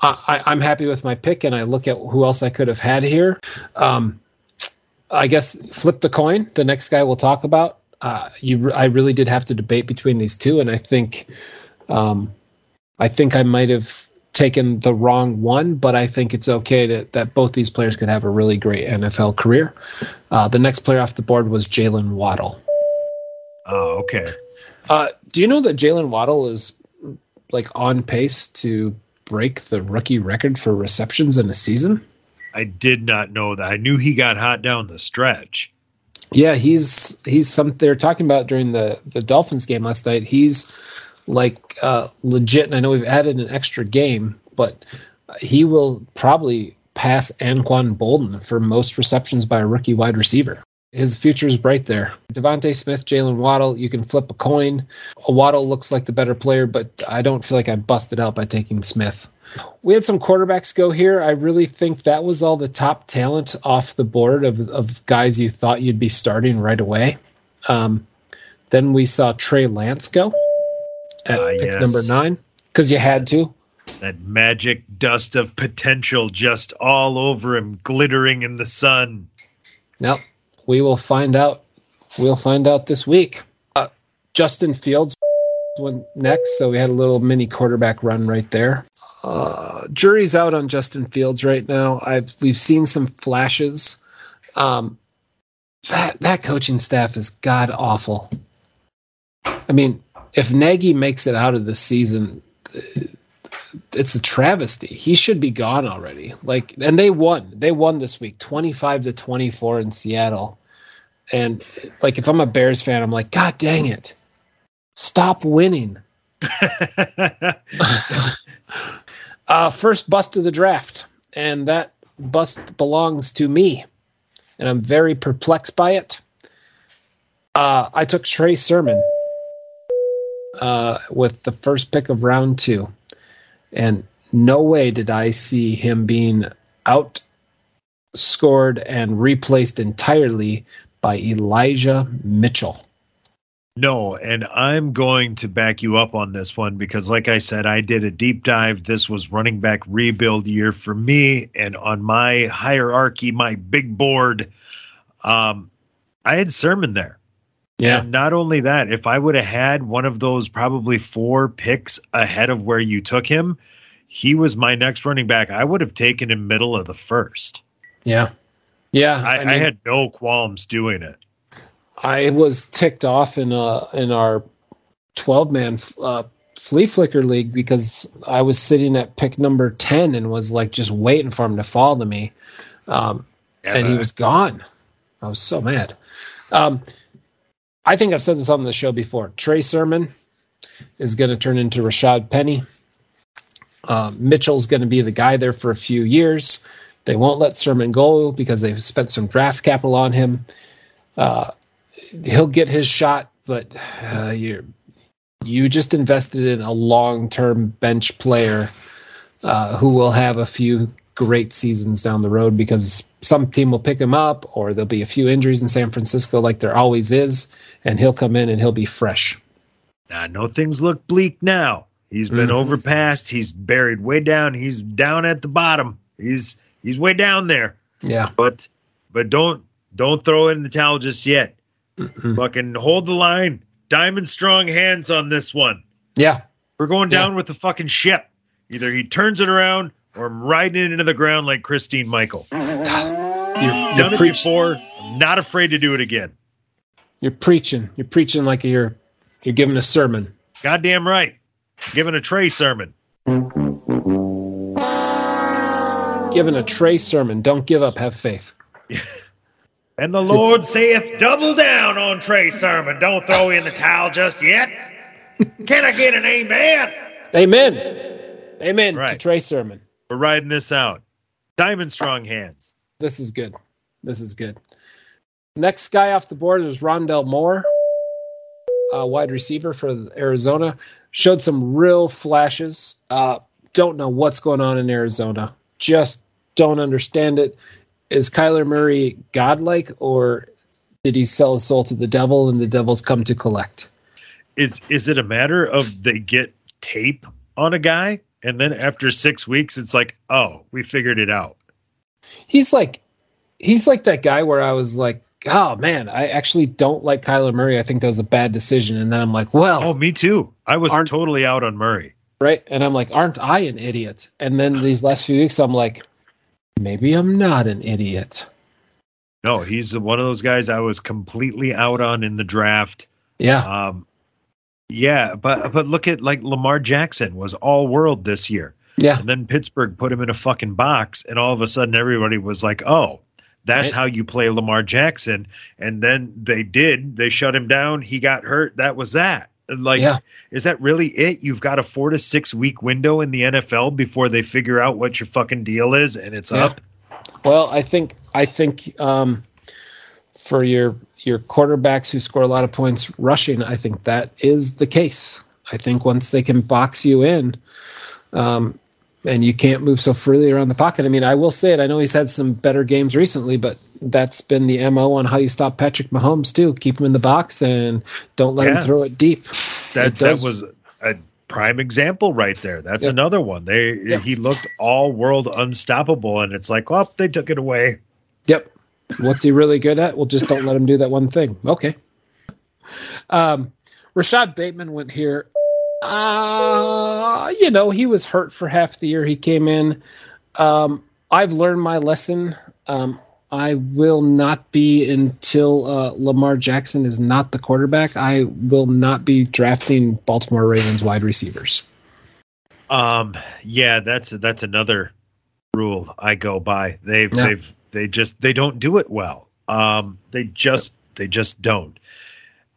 S4: I, I'm happy with my pick, and I look at who else I could have had here. Um, I guess flip the coin. The next guy we'll talk about. Uh, you, I really did have to debate between these two, and I think, um, I think I might have taken the wrong one, but I think it's okay to, that both these players could have a really great NFL career. Uh, the next player off the board was Jaylen Waddle.
S3: Oh, okay.
S4: Uh, do you know that Jaylen Waddle is like on pace to break the rookie record for receptions in a season?
S3: I did not know that. I knew he got hot down the stretch.
S4: Yeah, he's he's some they're talking about during the the Dolphins game last night. He's like uh, legit, and I know we've added an extra game, but he will probably pass Anquan Boldin for most receptions by a rookie wide receiver. His future is bright there. DeVonta Smith, Jaylen Waddle, you can flip a coin. Waddle looks like the better player, but I don't feel like I busted out by taking Smith. We had some quarterbacks go here. I really think that was all the top talent off the board of of guys you thought you'd be starting right away. Um, then we saw Trey Lance go at
S3: Ah,
S4: pick
S3: yes.
S4: number nine because you had to.
S3: That magic dust of potential just all over him, glittering in the sun.
S4: Yep. We will find out. We'll find out this week. Uh, Justin Fields went next, so we had a little mini quarterback run right there. Uh, jury's out on Justin Fields right now. I've we've seen some flashes. Um, that that coaching staff is god awful. I mean, if Nagy makes it out of the season, it's a travesty. He should be gone already. Like, and they won. They won this week, twenty-five to twenty-four in Seattle. And like, if I'm a Bears fan, I'm like, God dang it, stop winning. uh, first bust of the draft, and that bust belongs to me, and I'm very perplexed by it. Uh, I took Trey Sermon uh, with the first pick of round two, and no way did I see him being outscored and replaced entirely by Elijah Mitchell.
S3: No, and I'm going to back you up on this one because, like I said, I did a deep dive. This was running back rebuild year for me, and on my hierarchy, my big board, um, I had Sermon there.
S4: Yeah,
S3: And not only that, if I would have had one of those probably four picks ahead of where you took him, he was my next running back. I would have taken him middle of the first.
S4: yeah, yeah.
S3: I, I,
S4: mean,
S3: had no qualms doing it.
S4: I was ticked off in uh in our twelve man uh, flea flicker league because I was sitting at pick number ten and was like just waiting for him to fall to me, um, and he was gone. I was so mad. Um, I think I've said this on the show before. Trey Sermon is going to turn into Rashaad Penny. Uh, Mitchell's going to be the guy there for a few years. They won't let Sermon go because they've spent some draft capital on him. Uh, he'll get his shot, but uh, you you just invested in a long term bench player uh, who will have a few great seasons down the road because some team will pick him up, or there'll be a few injuries in San Francisco, like there always is, and he'll come in and he'll be fresh.
S3: I know things look bleak now. He's been
S4: Mhm.
S3: overpassed. He's buried way down. He's down at the bottom. He's he's way down there.
S4: Yeah.
S3: But but don't don't throw in the towel just yet.
S4: Mhm.
S3: Fucking hold the line. Diamond strong hands on this one.
S4: Yeah.
S3: We're going
S4: Yeah.
S3: down with the fucking ship. Either he turns it around or I'm riding it into the ground like Christine Michael.
S4: You're,
S3: Done
S4: you're,
S3: it
S4: preach,
S3: before. I'm not afraid to do it again.
S4: you're preaching. You're preaching like you're you're giving a sermon.
S3: Goddamn right. Giving a Trey sermon.
S4: Giving a Trey sermon. Don't give up. Have faith.
S3: And the Lord saith, double down on Trey sermon. Don't throw in the towel just yet. Can I get an amen?
S4: Amen. Amen to
S3: Right.
S4: Trey sermon.
S3: We're riding this out. Diamond strong hands.
S4: This is good. This is good. Next guy off the board is Rondale Moore, uh, wide receiver for Arizona. Showed some real flashes. Uh, don't know what's going on in Arizona. Just don't understand it. Is Kyler Murray godlike, or did he sell his soul to the devil and the devil's come to collect?
S3: Is is it a matter of they get tape on a guy and then after six weeks it's like, oh, we figured it out.
S4: He's like, he's like that guy where I was like, oh man, I actually don't like Kyler Murray. I think that was a bad decision. And then I'm like, well,
S3: Oh, me too. I was totally out on Murray.
S4: right? And I'm like, aren't I an idiot? And then these last few weeks, I'm like, maybe I'm not an idiot.
S3: No, he's one of those guys I was completely out on in the draft.
S4: Yeah,
S3: Um, yeah, but but look at like Lamar Jackson was all world this year.
S4: yeah,
S3: And then Pittsburgh put him in a fucking box, and all of a sudden everybody was like, "Oh, that's
S4: Right.
S3: how you play Lamar Jackson." And then they did. They shut him down. He got hurt. That was that. Like,
S4: Yeah.
S3: is that really it? You've got a four to six week window in the NFL before they figure out what your fucking deal is, and it's
S4: Yeah.
S3: up.
S4: Well, I think I think um, for your your quarterbacks who score a lot of points rushing, I think that is the case. I think once they can box you in, um, and you can't move so freely around the pocket. I mean, I will say it. I know he's had some better games recently, but that's been the mo on how you stop Patrick Mahomes too. Keep him in the box and don't let
S3: Yeah.
S4: him throw it deep.
S3: That
S4: It
S3: that was a prime example right there. That's another one. They he looked all world unstoppable, and it's like, oh, they took it away.
S4: Yep. What's he really good at? Well, just don't let him do that one thing. Okay. Um, Rashod Bateman went here. Uh, you know, he was hurt for half the year he came in. Um, I've learned my lesson. Um, I will not be until uh, Lamar Jackson is not the quarterback. I will not be drafting Baltimore Ravens wide receivers.
S3: Um, yeah, that's that's another rule I go by. They've
S4: Yeah.
S3: they've they just they don't do it well. Um, they just they just don't.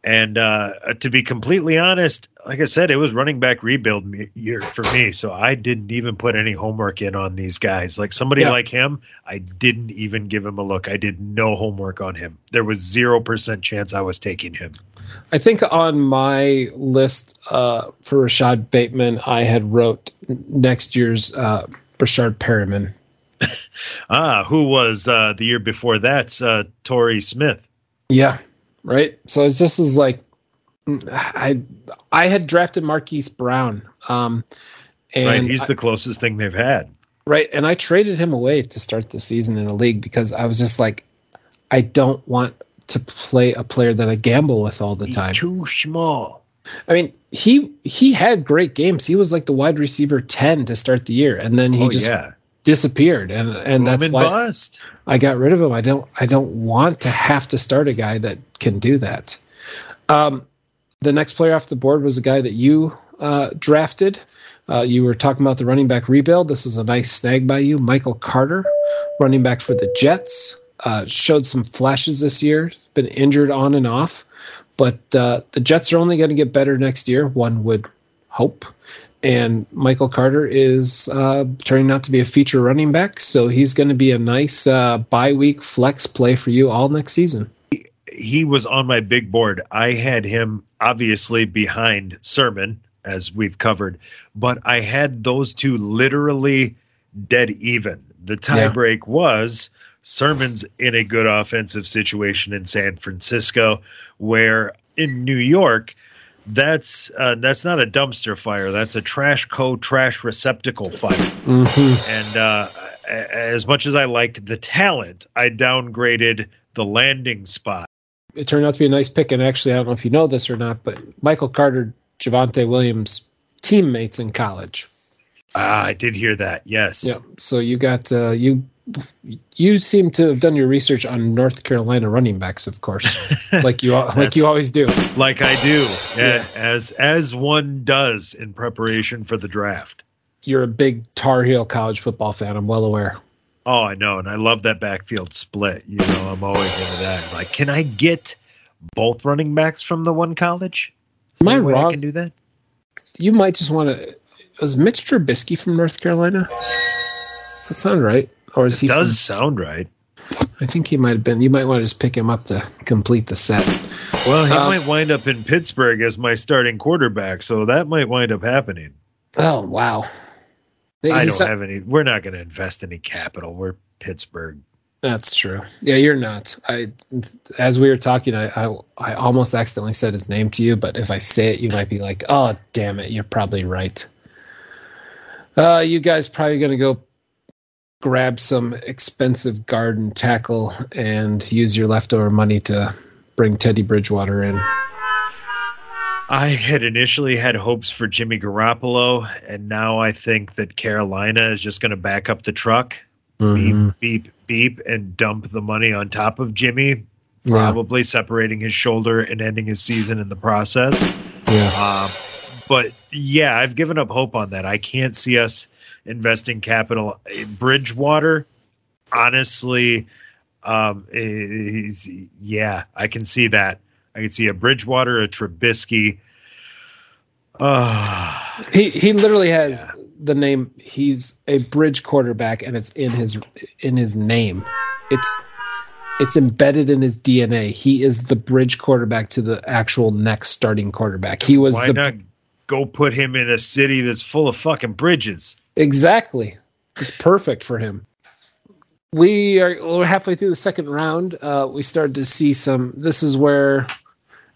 S3: And uh, to be completely honest, like I said, it was running back rebuild me- year for me, so I didn't even put any homework in on these guys. Like somebody
S4: Yeah.
S3: like him, I didn't even give him a look. I did no homework on him. There was zero percent chance I was taking him.
S4: I think on my list uh, for Rashod Bateman, I had wrote next year's uh, Rashard Perriman.
S3: Ah, who was uh, the year before that? Uh, Torrey Smith.
S4: Yeah, right. So it's just was like I I had drafted Marquise Brown, um, and
S3: right, he's
S4: I-
S3: the closest thing they've had.
S4: right, and I traded him away to start the season in a league because I was just like, I don't want to play a player that I gamble with all the time.
S3: too small.
S4: I mean, he he had great games. He was like the wide receiver ten to start the year, and then he
S3: oh
S4: just
S3: yeah,
S4: disappeared, and and that's why
S3: bust.
S4: I got rid of him. I don't I don't want to have to start a guy that can do that. Um, the next player off the board was a guy that you uh, drafted. Uh, you were talking about the running back rebuild. This was a nice snag by you, Michael Carter, running back for the Jets. Uh, showed some flashes this year. Been injured on and off, but uh, the Jets are only going to get better next year. One would hope. And Michael Carter is uh, turning out to be a feature running back, so he's going to be a nice uh, bye week flex play for you all next season.
S3: He was on my big board. I had him obviously behind Sermon, as we've covered, but I had those two literally dead even. The
S4: Yeah.
S3: tiebreak was Sermon's in a good offensive situation in San Francisco, where in New York, that's uh, that's not a dumpster fire. That's a trash co trash receptacle fire.
S4: Mm-hmm.
S3: And uh, as much as I liked the talent, I downgraded the landing spot.
S4: It turned out to be a nice pick, and actually, I don't know if you know this or not, but Michael Carter, Javonte Williams, teammates in college.
S3: Ah, I did hear that. Yes.
S4: Yeah, so you got uh, you. You seem to have done your research on North Carolina running backs, of course, like you like you always do.
S3: Like I do,
S4: Yeah.
S3: as as one does in preparation for the draft.
S4: You're a big Tar Heel college football fan. I'm well aware.
S3: Oh, I know, and I love that backfield split. You know, I'm always into that. Like, can I get both running backs from the one college?
S4: Am I wrong?
S3: I can do that.
S4: You might just want to. Was Mitch Trubisky from North Carolina? Does that sound right? Or is
S3: It
S4: he?
S3: does sound right.
S4: I think he might have been. You might want to just pick him up to complete the set.
S3: Well, he
S4: Um,
S3: might wind up in Pittsburgh as my starting quarterback, so that might wind up happening.
S4: Oh wow!
S3: I don't have any. We're not going to invest any capital. We're Pittsburgh.
S4: That's true. Yeah, you're not. I, as we were talking, I, I, I almost accidentally said his name to you, but if I say it, you might be like, "Oh, damn it, you're probably right." Uh, you guys probably gonna go grab some expensive garden tackle and use your leftover money to bring Teddy Bridgewater in.
S3: I had initially had hopes for Jimmy Garoppolo, and now I think that Carolina is just going to back up the truck,
S4: Mhm.
S3: beep, beep, beep, and dump the money on top of Jimmy,
S4: Yeah,
S3: probably separating his shoulder and ending his season in the process.
S4: yeah.
S3: Um, but yeah, I've given up hope on that. I can't see us investing capital in Bridgewater. Honestly, um, is, yeah, I can see that. I can see a Bridgewater, a Trubisky. Uh,
S4: He he literally has
S3: Yeah.
S4: the name. He's a bridge quarterback, and it's in his in his name. It's it's embedded in his DNA. He is the bridge quarterback to the actual next starting quarterback. He was
S3: why
S4: the
S3: not go put him in a city that's full of fucking bridges?
S4: Exactly. It's perfect for him. We are we're halfway through the second round. Uh, we started to see some. This is where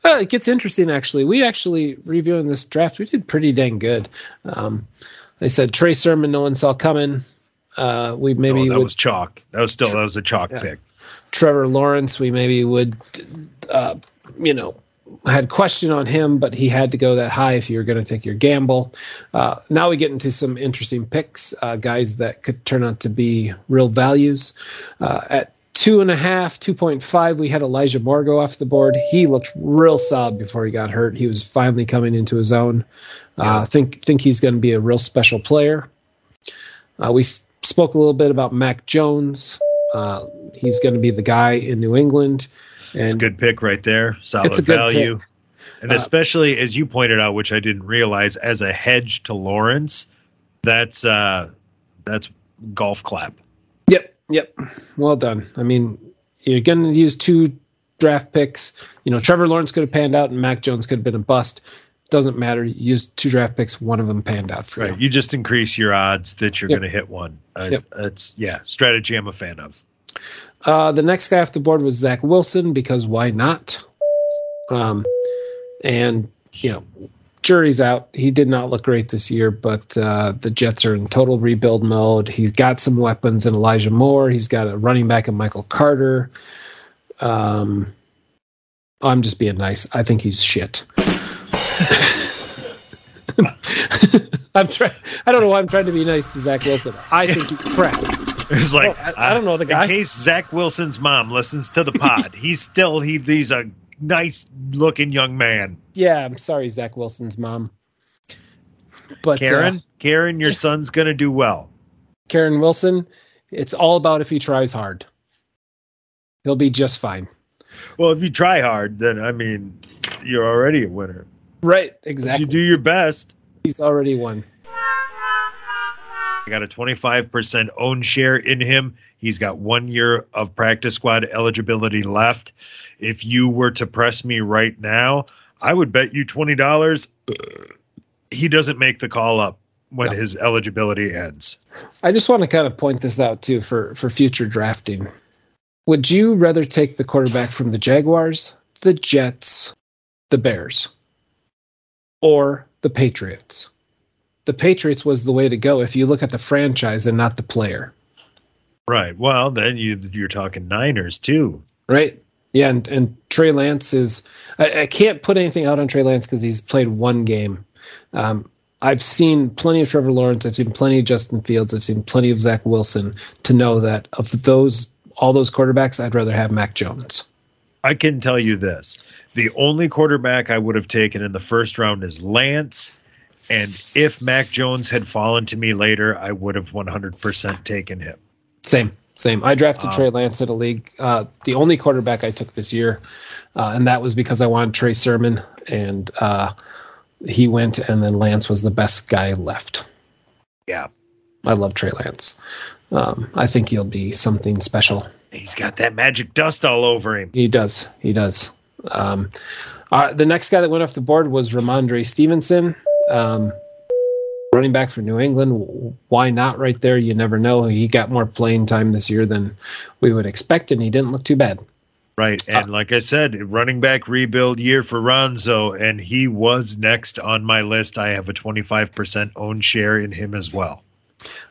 S4: uh, it gets interesting. Actually, we actually reviewing this draft. We did pretty dang good. Um, I said Trey Sermon, no one saw coming. Uh, we maybe
S3: oh, that
S4: would,
S3: was chalk. That was still that was a chalk
S4: Yeah.
S3: pick.
S4: Trevor Lawrence. We maybe would, uh, you know, had question on him, but he had to go that high if you were going to take your gamble. Uh, now we get into some interesting picks, uh, guys that could turn out to be real values. Uh, at two and a half, two point five, we had Elijah Moore go off the board. He looked real solid before he got hurt. He was finally coming into his own. Uh, think think he's going to be a real special player. Uh, we s- spoke a little bit about Mac Jones. Uh, he's going to be the guy in New England. And
S3: It's a good pick right there. Solid
S4: It's a good
S3: value. And
S4: Uh,
S3: especially as you pointed out, which I didn't realize, as a hedge to Lawrence, that's uh that's golf clap.
S4: Yep, yep. Well done. I mean, you're going to use two draft picks. You know, Trevor Lawrence could have panned out, and Mac Jones could have been a bust. Doesn't matter. You use two draft picks. One of them panned out for
S3: Right.
S4: you.
S3: You just increase your odds that you're
S4: Yep.
S3: going to hit one. Uh,
S4: Yep.
S3: It's yeah, strategy I'm a fan of.
S4: Uh, the next guy off the board was Zach Wilson because why not? Um, and you know, jury's out. He did not look great this year, but uh, the Jets are in total rebuild mode. He's got some weapons in Elijah Moore. He's got a running back in Michael Carter. Um, I'm just being nice. I think he's shit. I'm trying. I don't know why I'm trying to be nice to Zach Wilson. I think he's crap.
S3: It's like
S4: I- I don't know the guy.
S3: In case Zach Wilson's mom listens to the pod, he's still he he's a nice looking young man.
S4: Yeah, I'm sorry, Zach Wilson's mom. But
S3: Karen,
S4: uh,
S3: Karen, your son's gonna do well.
S4: Karen Wilson, it's all about if he tries hard. He'll be just fine.
S3: Well, if you try hard, then I mean, you're already a winner.
S4: Right,
S3: If
S4: exactly.
S3: you do your best.
S4: He's already won.
S3: I got a 25% own share in him. He's got one year of practice squad eligibility left. If you were to press me right now, I would bet you $20 uh, he doesn't make the call up when
S4: No.
S3: his eligibility ends.
S4: I just want to kind of point this out too for for future drafting. Would you rather take the quarterback from the Jaguars, the Jets, the Bears, or the Patriots? The Patriots was the way to go if you look at the franchise and not the player.
S3: Right. Well, then you you're talking Niners too.
S4: Right. Yeah, and, and Trey Lance is. I, I can't put anything out on Trey Lance because he's played one game. Um, I've seen plenty of Trevor Lawrence. I've seen plenty of Justin Fields. I've seen plenty of Zach Wilson to know that of those all those quarterbacks, I'd rather have Mac Jones.
S3: I can tell you this. The only quarterback I would have taken in the first round is Lance. And if Mac Jones had fallen to me later, I would have 100% taken him.
S4: Same, same. I drafted
S3: Wow.
S4: Trey Lance at a league. Uh, the only quarterback I took this year, uh, and that was because I wanted Trey Sermon, and uh, he went, and then Lance was the best guy left.
S3: Yeah.
S4: I love Trey Lance. Um, I think he'll be something special.
S3: He's got that magic dust all over him.
S4: He does. He does. Um, uh, the next guy that went off the board was Rhamondre Stevenson, um, running back for New England. Why not right there? You never know. He got more playing time this year than we would expect, and he didn't look too bad.
S3: Right. And like I said, running back rebuild year for Ronzo, and he was next on my list. I have a 25% own share in him as well.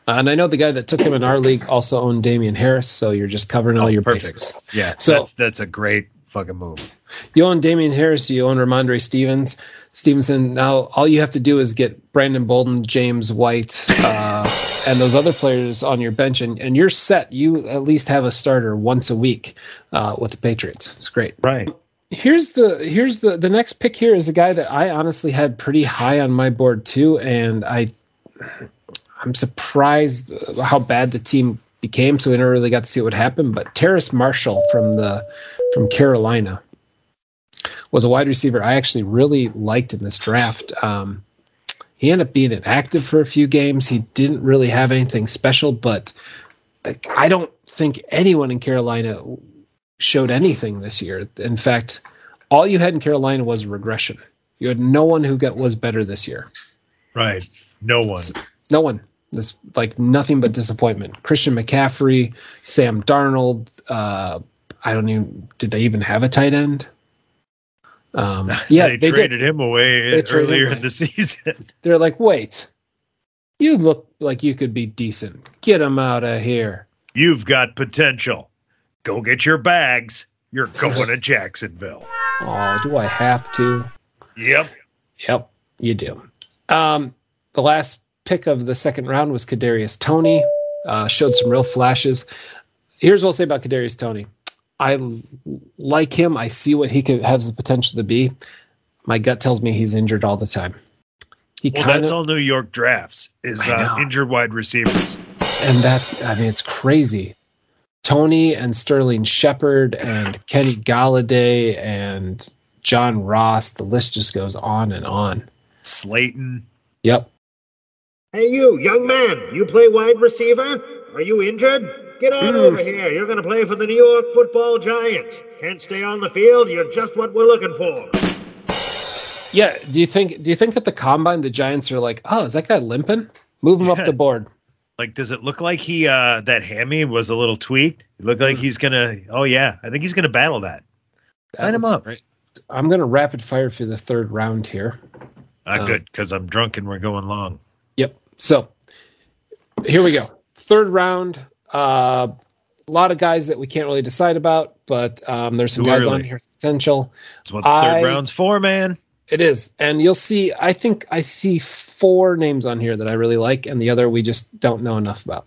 S4: Uh, and I know the guy that took him in our league also owned Damien Harris, so you're just covering all
S3: Oh,
S4: your
S3: perfect.
S4: bases.
S3: Yeah.
S4: So-
S3: that's, that's a great fucking move.
S4: You own Damien Harris, you own Rhamondre Stevens, Stevenson. Now all you have to do is get Brandon Bolden, James White, uh, and those other players on your bench, and, and you're set. You at least have a starter once a week uh, with the Patriots. It's great.
S3: Right.
S4: Here's the here's the the next pick here is a guy that I honestly had pretty high on my board too, and I I'm surprised how bad the team became. So we never really got to see what happened. But Terrace Marshall from the from Carolina was a wide receiver I actually really liked in this draft. Um, he ended up being inactive for a few games. He didn't really have anything special, but like, I don't think anyone in Carolina showed anything this year. In fact, all you had in Carolina was regression. You had no one who got was better this year.
S3: Right. No one.
S4: No one. This like nothing but disappointment. Christian McCaffrey, Sam Darnold. Uh, I don't even. Did they even have a tight end? Um, yeah,
S3: they,
S4: they,
S3: traded
S4: did.
S3: him away earlier
S4: him
S3: in the season.
S4: They're like, wait, you look like you could be decent. Get him out of here.
S3: You've got potential. Go get your bags. You're going to Jacksonville.
S4: Oh, do I have to?
S3: Yep.
S4: Yep, you do. Um, the last pick of the second round was Kadarius Toney. Uh, showed some real flashes. Here's what I'll say about Kadarius Toney. I l- like him. I see what he could has the potential to be. My gut tells me he's injured all the time. He
S3: Well,
S4: kind
S3: that's all New York drafts is uh, injured wide receivers.
S4: and that's I mean it's crazy. Toney and Sterling Shepard and Kenny Golladay and John Ross. The list just goes on and on.
S3: Slayton.
S4: Yep.
S5: Hey, you, young man, you play wide receiver? Are you injured? Get on
S4: Mm.
S5: over here. You're going to play for the New York football Giants. Can't stay on the field. You're just what we're looking for.
S4: Yeah. Do you think? Do you think at the combine the Giants are like, oh, is that guy limping? Move him
S3: Yeah.
S4: up the board.
S3: Like, does it look like he uh that hammy was a little tweaked? It looked like
S4: Mm.
S3: he's gonna. Oh yeah, I think he's gonna battle that.
S4: That
S3: Line him up.
S4: great. I'm gonna rapid fire through the third round here.
S3: Uh,
S4: Oh.
S3: Good, because I'm drunk and we're going long.
S4: Yep. So here we go. Third round. Uh, a lot of guys that we can't really decide about, but um, there's some
S3: Too
S4: guys
S3: early.
S4: on here potential.
S3: That's what the
S4: I-
S3: third round's for, man.
S4: It is, and you'll see. I think I see four names on here that I really like, and the other we just don't know enough about.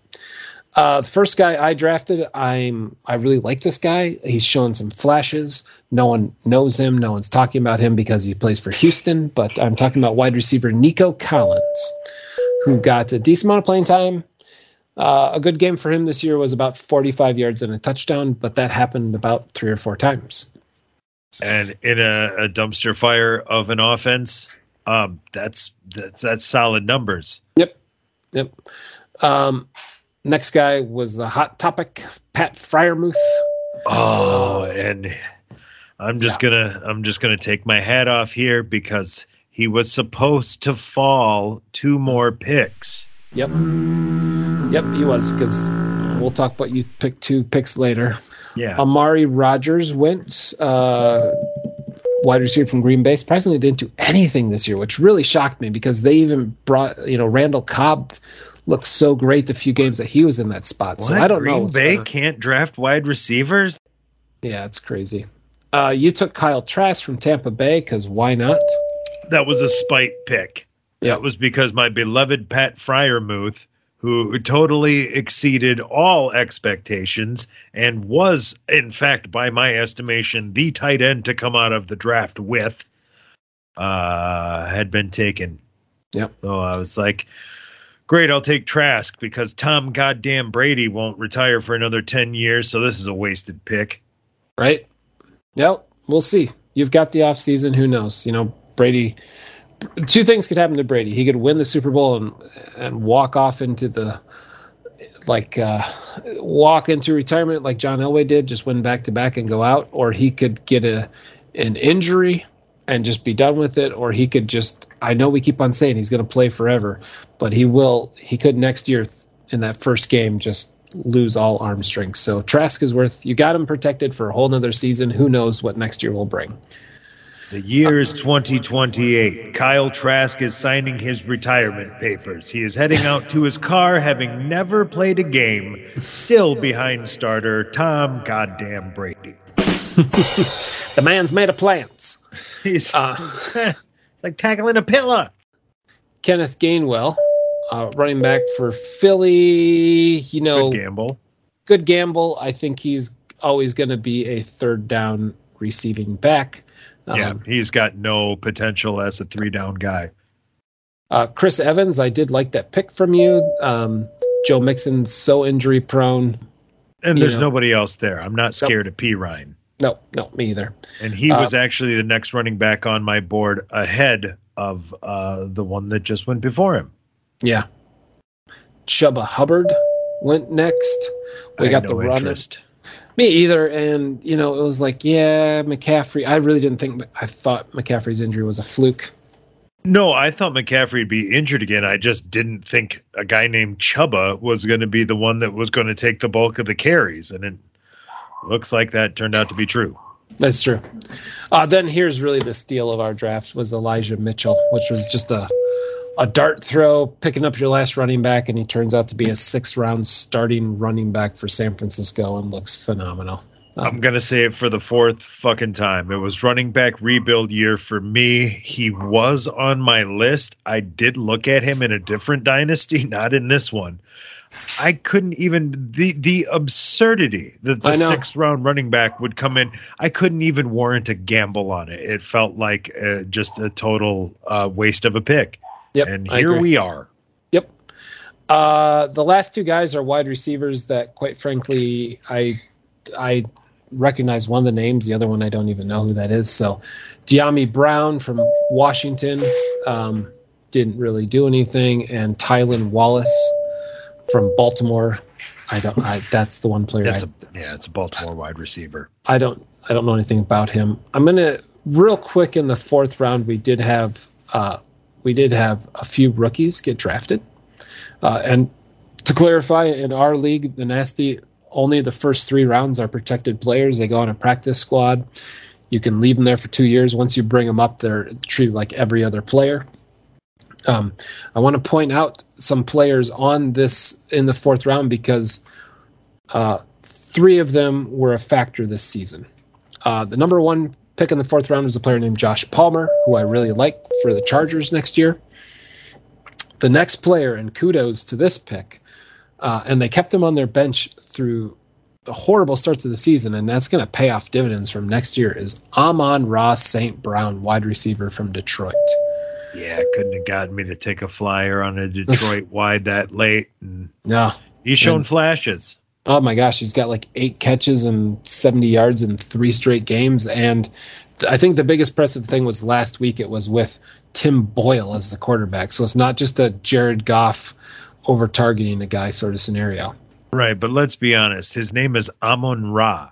S4: Uh, the first guy I drafted, I'm I really like this guy. He's showing some flashes. No one knows him. No one's talking about him because he plays for Houston. But I'm talking about wide receiver Nico Collins, who got a decent amount of playing time. Uh, a good game for him this year was about 45 yards and a touchdown, but that happened about three or four times.
S3: And in a, a dumpster fire of an offense, um, that's that's that's solid numbers.
S4: Yep. Yep. Um, next guy was the hot topic, Pat Freiermuth.
S3: Oh, and I'm just gonna I'm just gonna take my hat off here because he was supposed to fall two more picks.
S4: Yep. Yep, he was because we'll talk about you pick two picks later.
S3: Yeah,
S4: Amari Rodgers went uh, wide receiver from Green Bay. Surprisingly, didn't do anything this year, which really shocked me because they even brought you know Randall Cobb looked so great the few games that he was in that spot. So I don't
S3: Green
S4: know. what's
S3: Bay
S4: on.
S3: can't draft wide receivers.
S4: Yeah, it's crazy. Uh, you took Kyle Trask from Tampa Bay because why not?
S3: That was a spite pick.
S4: Yeah.
S3: That was because my beloved Pat Freiermuth, who totally exceeded all expectations and was, in fact, by my estimation, the tight end to come out of the draft with, uh, had been taken.
S4: Yep.
S3: So I was like, great, I'll take Trask because Tom goddamn Brady won't retire for another 10 years, so this is a wasted pick.
S4: right? Yep, we'll see. You've got the off season. Who knows? You know, Brady. Two things could happen to Brady. He could win the Super Bowl and and walk off into the like uh, walk into retirement like John Elway did, just win back to back and go out, or he could get a an injury and just be done with it, or he could just. I know we keep on saying he's going to play forever, but he will. He could next year in that first game just lose all arm strength. So Trask is worth. You got him protected for a whole nother season. Who knows what next year will bring?
S3: The year is 2028. Kyle Trask is signing his retirement papers. He is heading out to his car, having never played a game, still behind starter Tom Goddamn Brady.
S4: The man's made of plants.
S3: He's
S4: Uh,
S3: it's like tackling a pillar.
S4: Kenneth Gainwell, uh, running back for Philly. You know,
S3: Good gamble.
S4: good gamble. I think he's always going to be a third down receiving back. Um,
S3: yeah, he's got no potential as a three down guy.
S4: uh, Chris Evans, I did like that pick from you. Um, Joe Mixon's so injury prone.
S3: And there's
S4: know.
S3: nobody else there. I'm not scared of Perine.
S4: No, no, me either.
S3: And he
S4: Uh,
S3: was actually the next running back on my board ahead of uh, the one that just went before him.
S4: Yeah. Chuba Hubbard went next. We
S3: I
S4: got the run.
S3: interest.
S4: Me either. And, you know, it was like, yeah, McCaffrey. I really didn't think, I thought McCaffrey's injury was a fluke.
S3: No, I thought McCaffrey would be injured again. I just didn't think a guy named Chuba was going to be the one that was going to take the bulk of the carries, and it looks like that turned out to be true.
S4: That's true. Uh, then here's really the steal of our draft was Elijah Mitchell, which was just a a dart throw, picking up your last running back, and he turns out to be a sixth round starting running back for San Francisco and looks phenomenal. Um,
S3: I'm gonna say it for the fourth fucking time. It was running back rebuild year for me. He was on my list. I did look at him in a different dynasty, not in this one. I couldn't even the the absurdity that the sixth round running back would come in. I couldn't even warrant a gamble on it. It felt like uh, just a total uh, waste of a pick.
S4: Yep,
S3: and here we are.
S4: Yep. Uh, the last two guys are wide receivers that, quite frankly, I I recognize one of the names. The other one I don't even know who that is. So, Dyami Brown from Washington um, didn't really do anything, and Tylan Wallace from Baltimore. I don't. I, that's the one player.
S3: That's
S4: I,
S3: a yeah, it's a Baltimore wide receiver.
S4: I don't I don't know anything about him. I'm gonna real quick in the fourth round. We did have uh, we did have a few rookies get drafted, uh, and to clarify, in our league, the nasty only the first three rounds are protected players. They go on a practice squad. You can leave them there for two years. Once you bring them up, they're treated like every other player. Um, I want to point out some players on this in the fourth round because uh, three of them were a factor this season. Uh, the number one pick in the fourth round was a player named Josh Palmer, who I really like for the Chargers next year. The next player, and kudos to this pick, uh, and they kept him on their bench through the horrible starts of the season, and that's going to pay off dividends from next year, is Amon-Ra St. Brown, wide receiver from Detroit.
S3: Yeah, couldn't have gotten me to take a flyer on a Detroit wide that late. And
S4: No.
S3: he's shown
S4: And-
S3: flashes.
S4: Oh my gosh, he's got like eight catches and 70 yards in three straight games. And th- I think the biggest impressive thing was last week it was with Tim Boyle as the quarterback. So it's not just a Jared Goff over targeting a guy sort of scenario.
S3: Right, but let's be honest. His name is Amon Ra.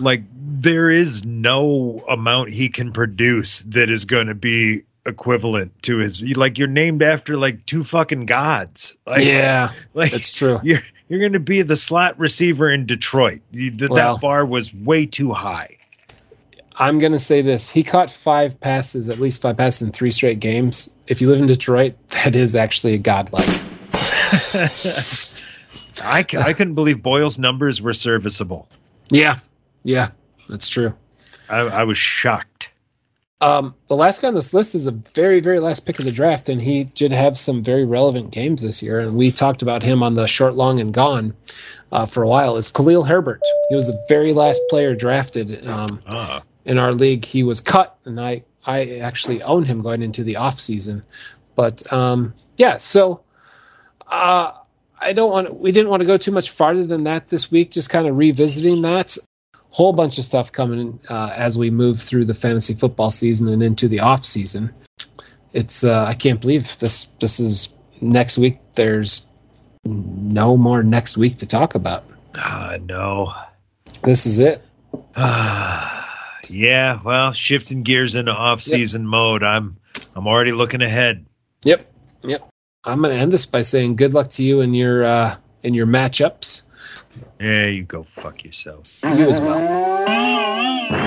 S3: Like there is no amount he can produce that is going to be equivalent to his. Like you're named after like two fucking gods. Like,
S4: yeah,
S3: like
S4: that's true.
S3: you're you're going to be the slot receiver in Detroit. You, th-
S4: Well-
S3: that bar was way too high.
S4: I'm going to say this. He caught five passes, at least five passes in three straight games. If you live in Detroit, that is actually a godlike.
S3: I, c- I couldn't believe Boyle's numbers were serviceable.
S4: Yeah, yeah, that's true.
S3: I, I was shocked.
S4: Um, the last guy on this list is a very, very last pick of the draft, and he did have some very relevant games this year. And we talked about him on the short, long, and gone uh, for a while. Is Khalil Herbert? He was the very last player drafted um,
S3: Ah,
S4: in our league. He was cut, and I, I actually own him going into the off season. But um, yeah, so uh, I don't want. We didn't want to go too much farther than that this week. Just kind of revisiting that whole bunch of stuff coming uh, as we move through the fantasy football season and into the off season. It's uh, I can't believe this. This is next week. There's no more next week to talk about.
S3: ah, no.
S4: This is it.
S3: yeah, well, shifting gears into off-season mode. I'm I'm already looking ahead.
S4: Yep, yep. I'm going to end this by saying good luck to you in your uh, in your matchups.
S3: Yeah, you go fuck yourself.
S4: You as well.